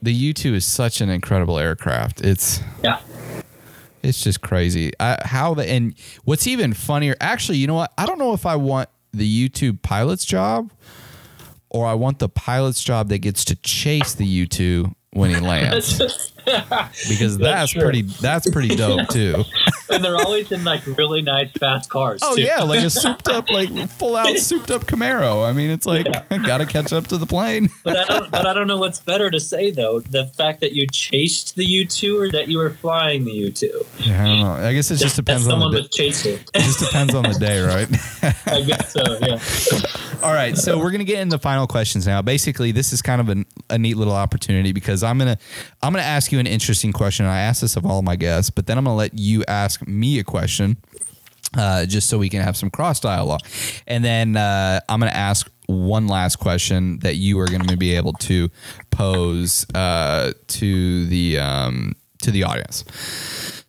The U2 is such an incredible aircraft. It's Yeah. It's just crazy. I, how the and what's even funnier, actually, you know what? I don't know if I want the U2 pilot's job or I want the pilot's job that gets to chase the U2 when he lands because that's, That's pretty that's pretty dope too. and they're always in like really nice fast cars. Oh too. yeah, like a souped up like full out souped up Camaro. I mean, it's like got to catch up to the plane. But I don't. But I don't know what's better to say though: the fact that you chased the U two or that you were flying the U two. Yeah, I don't know. I guess it just depends on someone the was chasing. it just depends on the day, right? I guess so. Yeah. All right, so we're gonna get into final questions now. Basically, this is kind of a, a neat little opportunity because I'm gonna I'm gonna ask you an interesting question. I ask this of all my guests, but then I'm gonna let you ask me a question, uh, just so we can have some cross dialogue, and then uh, I'm gonna ask one last question that you are gonna be able to pose uh, to the um, to the audience.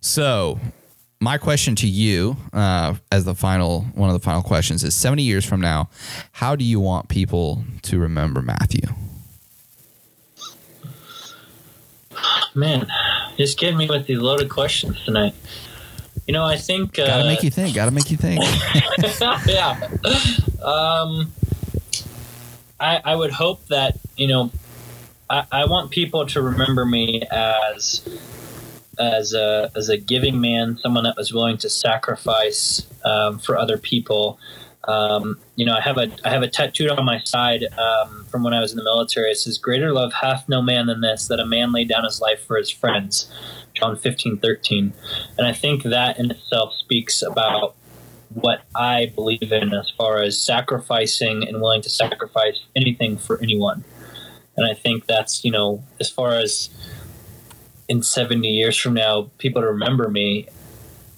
So, my question to you, uh, as the final one of the final questions, is: seventy years from now, how do you want people to remember Matthew? Man, just getting me with these loaded questions tonight. You know, I think. Uh, Gotta make you think. Gotta make you think. yeah. Um, I, I would hope that, you know, I, I want people to remember me as as a, as a giving man, someone that was willing to sacrifice um, for other people. Um, you know, I have a I have a tattooed on my side um, from when I was in the military. It says, "Greater love hath no man than this, that a man lay down his life for his friends." John fifteen thirteen, and I think that in itself speaks about what I believe in as far as sacrificing and willing to sacrifice anything for anyone. And I think that's, you know, as far as in 70 years from now, people to remember me,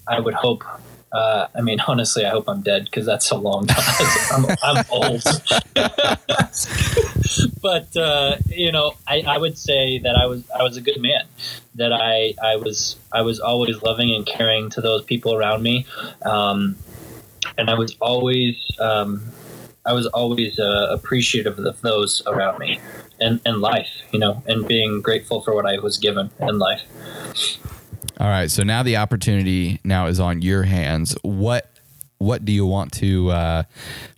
I would hope. Uh, I mean, honestly, I hope I'm dead because that's a long time. I'm, I'm old. but uh, you know, I, I would say that I was I was a good man. That I I was I was always loving and caring to those people around me. Um, and I was always um, I was always uh, appreciative of those around me and, and life, you know, and being grateful for what I was given in life. All right, so now the opportunity now is on your hands. What what do you want to? Uh,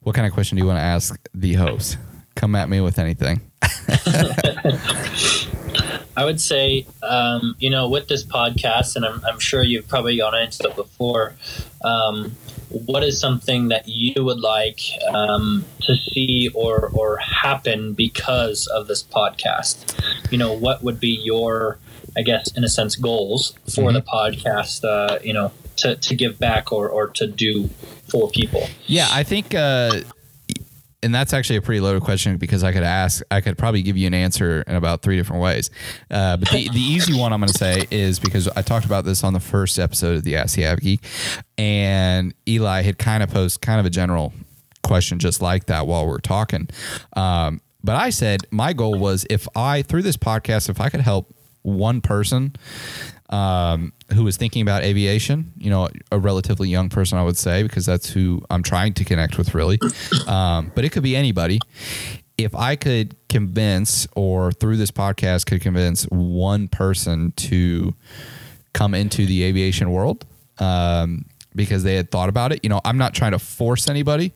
what kind of question do you want to ask the host? Come at me with anything. I would say, um, you know, with this podcast, and I'm, I'm, sure you've probably gone into it before. Um, what is something that you would like um, to see or or happen because of this podcast? You know, what would be your, I guess, in a sense, goals for mm-hmm. the podcast? Uh, you know, to, to give back or or to do for people. Yeah, I think. Uh, and that's actually a pretty loaded question because I could ask, I could probably give you an answer in about three different ways. Uh, but the, the easy one I'm going to say is because I talked about this on the first episode of the Ask the Geek, and Eli had kind of posed kind of a general question just like that while we are talking. Um, but I said my goal was if I through this podcast, if I could help one person um, who was thinking about aviation, you know, a relatively young person, I would say, because that's who I'm trying to connect with, really. Um, but it could be anybody. If I could convince, or through this podcast, could convince one person to come into the aviation world um, because they had thought about it, you know, I'm not trying to force anybody.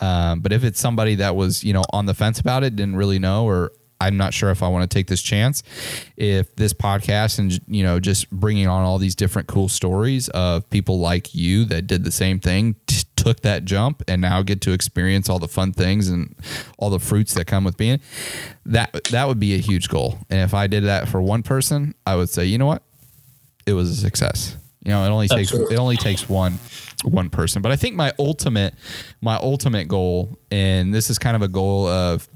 Um, but if it's somebody that was, you know, on the fence about it, didn't really know, or I'm not sure if I want to take this chance. If this podcast and you know just bringing on all these different cool stories of people like you that did the same thing, t- took that jump, and now get to experience all the fun things and all the fruits that come with being that that would be a huge goal. And if I did that for one person, I would say, you know what, it was a success. You know, it only takes it only takes one one person. But I think my ultimate my ultimate goal, and this is kind of a goal of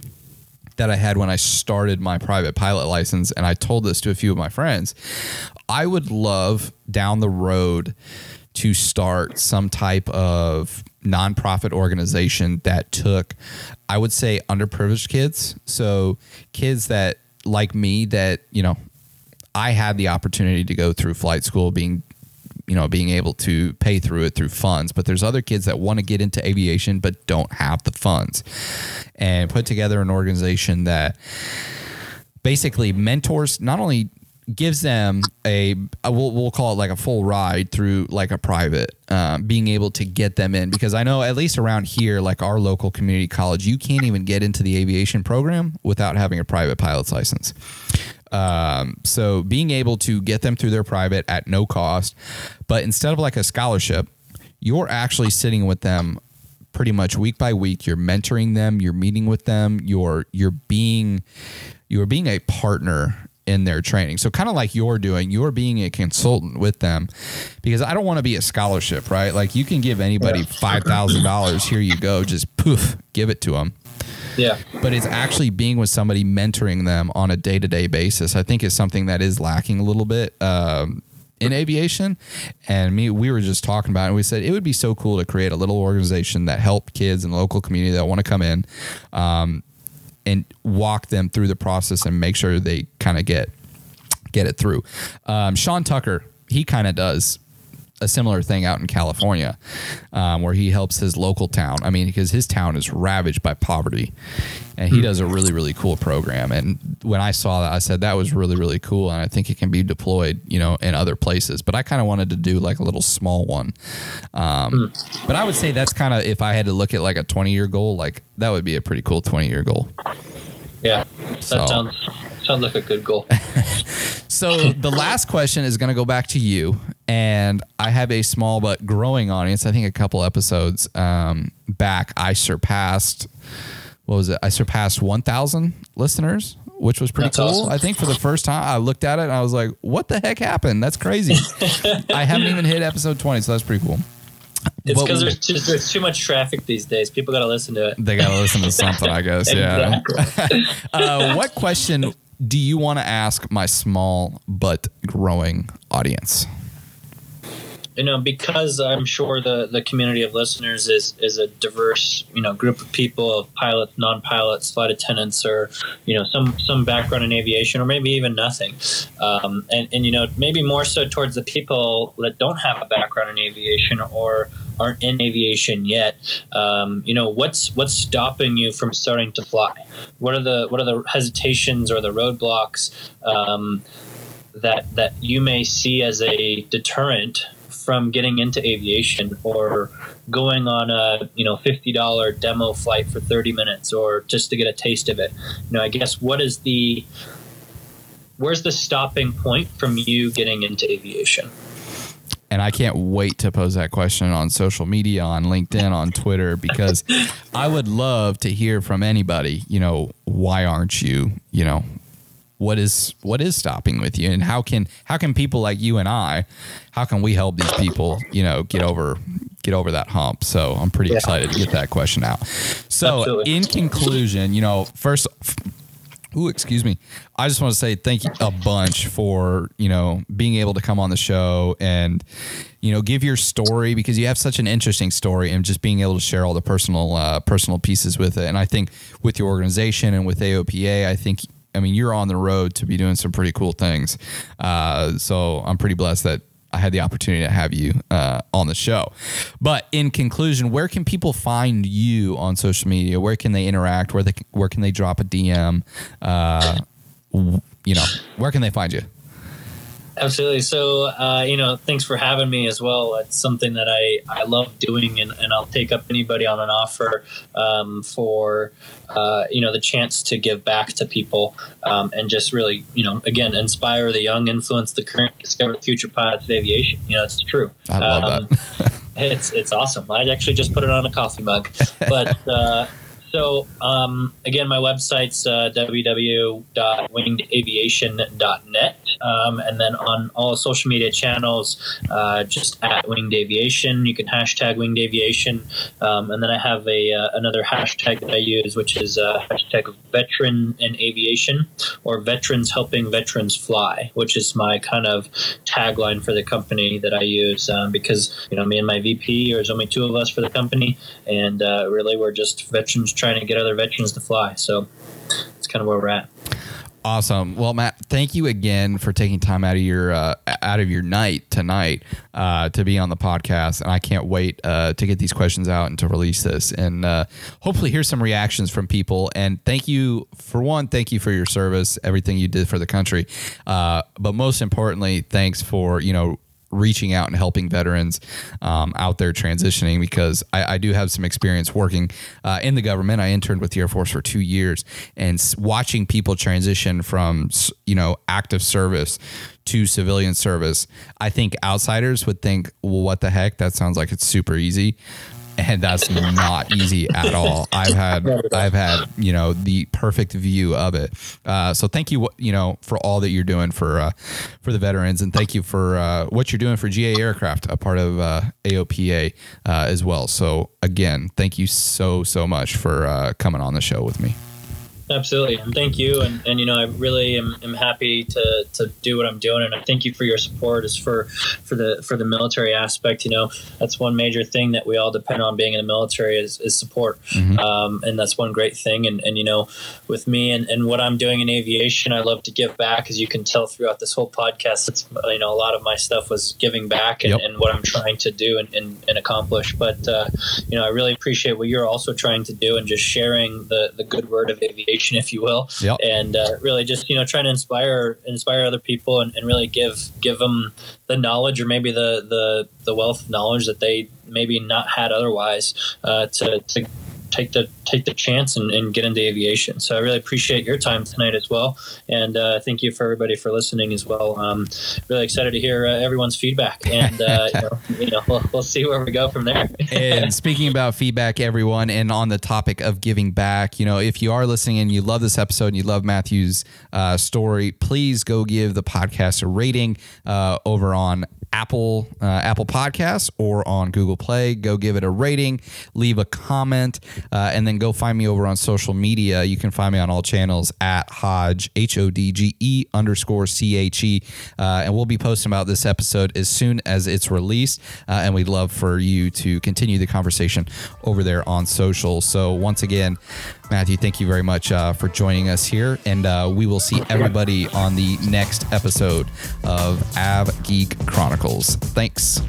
that I had when I started my private pilot license, and I told this to a few of my friends. I would love down the road to start some type of nonprofit organization that took, I would say, underprivileged kids. So kids that, like me, that, you know, I had the opportunity to go through flight school being you know being able to pay through it through funds but there's other kids that want to get into aviation but don't have the funds. And put together an organization that basically mentors not only gives them a, we'll, we'll, call it like a full ride through like a private um, being able to get them in. Because i know at least around here like our local community college you can't even get into the aviation program without having a private pilot's license um, so being able to get them through their private at no cost, but instead of like a scholarship, you're actually sitting with them pretty much week by week. You're mentoring them, you're meeting with them, you're you're being you're being a partner in their training. So kind of like you're doing, you're being a consultant with them because I don't want to be a scholarship, right? Like you can give anybody $5,000, here you go, just poof, give it to them. Yeah. But it's actually being with somebody mentoring them on a day to day basis. I think is something that is lacking a little bit. Um, in aviation and me we were just talking about it and we said it would be so cool to create a little organization that helped kids in the local community that want to come in um, and walk them through the process and make sure they kind of get get it through um, sean tucker he kind of does a similar thing out in California, um, where he helps his local town. I mean, because his town is ravaged by poverty, and he hmm. does a really really cool program. And when I saw that, I said that was really really cool, and I think it can be deployed, you know, in other places. But I kind of wanted to do like a little small one. Um, hmm. But I would say that's kind of if I had to look at like a twenty year goal, like that would be a pretty cool twenty year goal. Yeah, that so. sounds sounds like a good goal. so the last question is going to go back to you, and I have a small but growing audience. I think a couple episodes um, back, I surpassed what was it? I surpassed 1,000 listeners, which was pretty That's cool. Awesome. I think for the first time, I looked at it and I was like, "What the heck happened? That's crazy." I haven't even hit episode 20, so that's pretty cool. It's because there's, there's too much traffic these days. People got to listen to it. They got to listen to something, I guess. Yeah. uh, what question do you want to ask my small but growing audience? You know, because I'm sure the, the community of listeners is, is a diverse, you know, group of people of pilots, non-pilots, flight attendants, or, you know, some, some background in aviation, or maybe even nothing. Um, and, and, you know, maybe more so towards the people that don't have a background in aviation or aren't in aviation yet. Um, you know, what's, what's stopping you from starting to fly? What are the, what are the hesitations or the roadblocks, um, that, that you may see as a deterrent from getting into aviation or going on a you know fifty dollar demo flight for thirty minutes or just to get a taste of it. You know, I guess what is the where's the stopping point from you getting into aviation? and I can't wait to pose that question on social media, on LinkedIn, on Twitter, because I would love to hear from anybody. You know, why aren't you? You know, what is what is stopping with you, and how can how can people like you and I, how can we help these people? You know, get over get over that hump. So I'm pretty yeah. excited to get that question out. So Absolutely. in conclusion, you know, first Ooh, excuse me. I just want to say thank you a bunch for, you know, being able to come on the show and, you know, give your story because you have such an interesting story and just being able to share all the personal, uh, personal pieces with it. And I think with your organization and with AOPA, I think, I mean, you're on the road to be doing some pretty cool things. Uh, so I'm pretty blessed that I had the opportunity to have you uh, on the show. But in conclusion, where can people find you on social media? Where can they interact? Where they where can they drop a DM? Uh, you know, where can they find you? Absolutely. So, uh, you know, thanks for having me as well. It's something that I, I love doing, and, and I'll take up anybody on an offer um, for, uh, you know, the chance to give back to people um, and just really, you know, again, inspire the young, influence the current, discover the future pilots of aviation. You know, it's true. I love um, that. it's, it's awesome. I actually just put it on a coffee mug. But, uh, so um, again, my website's uh, www.wingedaviation.net. Um, and then on all social media channels, uh, just at Winged Aviation. You can hashtag Winged Aviation. Um, and then I have a uh, another hashtag that I use, which is uh, hashtag Veteran in Aviation or Veterans Helping Veterans Fly, which is my kind of tagline for the company that I use um, because you know me and my VP, there's only two of us for the company, and uh, really we're just veterans trying to get other veterans to fly. So it's kind of where we're at. Awesome. Well, Matt, thank you again for taking time out of your uh, out of your night tonight uh, to be on the podcast, and I can't wait uh, to get these questions out and to release this, and uh, hopefully hear some reactions from people. And thank you for one, thank you for your service, everything you did for the country, uh, but most importantly, thanks for you know reaching out and helping veterans um, out there transitioning because I, I, do have some experience working uh, in the government. I interned with the Air Force for two years and watching people transition from you know active service to civilian service. I think outsiders would think, well, what the heck? That sounds like it's super easy and that's not easy at all. I've had I've had you know the perfect view of it. Uh, so thank you you know for all that you're doing for uh, for the veterans, and thank you for uh, what you're doing for GA Aircraft, a part of uh, AOPA uh, as well. So again, thank you so so much for uh, coming on the show with me. Absolutely, and thank you. And, and you know, I really am, am happy to, to do what I'm doing, and I thank you for your support. Is for for the for the military aspect. You know, that's one major thing that we all depend on being in the military is, is support, mm-hmm. um, and that's one great thing. And, and you know, with me and, and what I'm doing in aviation, I love to give back. As you can tell throughout this whole podcast, it's you know a lot of my stuff was giving back and, yep. and what I'm trying to do and, and, and accomplish. But uh, you know, I really appreciate what you're also trying to do and just sharing the the good word of aviation if you will, yep. and uh, really just you know trying to inspire inspire other people and, and, really give give them the knowledge or maybe the the the wealth of knowledge that they maybe not had otherwise uh, to to take the take the chance and, and, get into aviation. So I really appreciate your time tonight as well, and uh, thank you for everybody for listening as well. Um, really excited to hear uh, everyone's feedback, and uh, you know, you know we'll, we'll, see where we go from there. and speaking about feedback, everyone, and on the topic of giving back, you know, if you are listening and you love this episode and you love Matthew's uh, story, please go give the podcast a rating uh, over on Apple uh, Apple Podcasts or on Google Play. Go give it a rating, leave a comment, uh, and then go find me over on social media. You can find me on all channels at Hodge H O D G E underscore C H E, uh, and we'll be posting about this episode as soon as it's released. Uh, and we'd love for you to continue the conversation over there on social. So once again, Matthew, thank you very much uh, for joining us here. And we will see everybody on the next episode of Av Geek Thanks.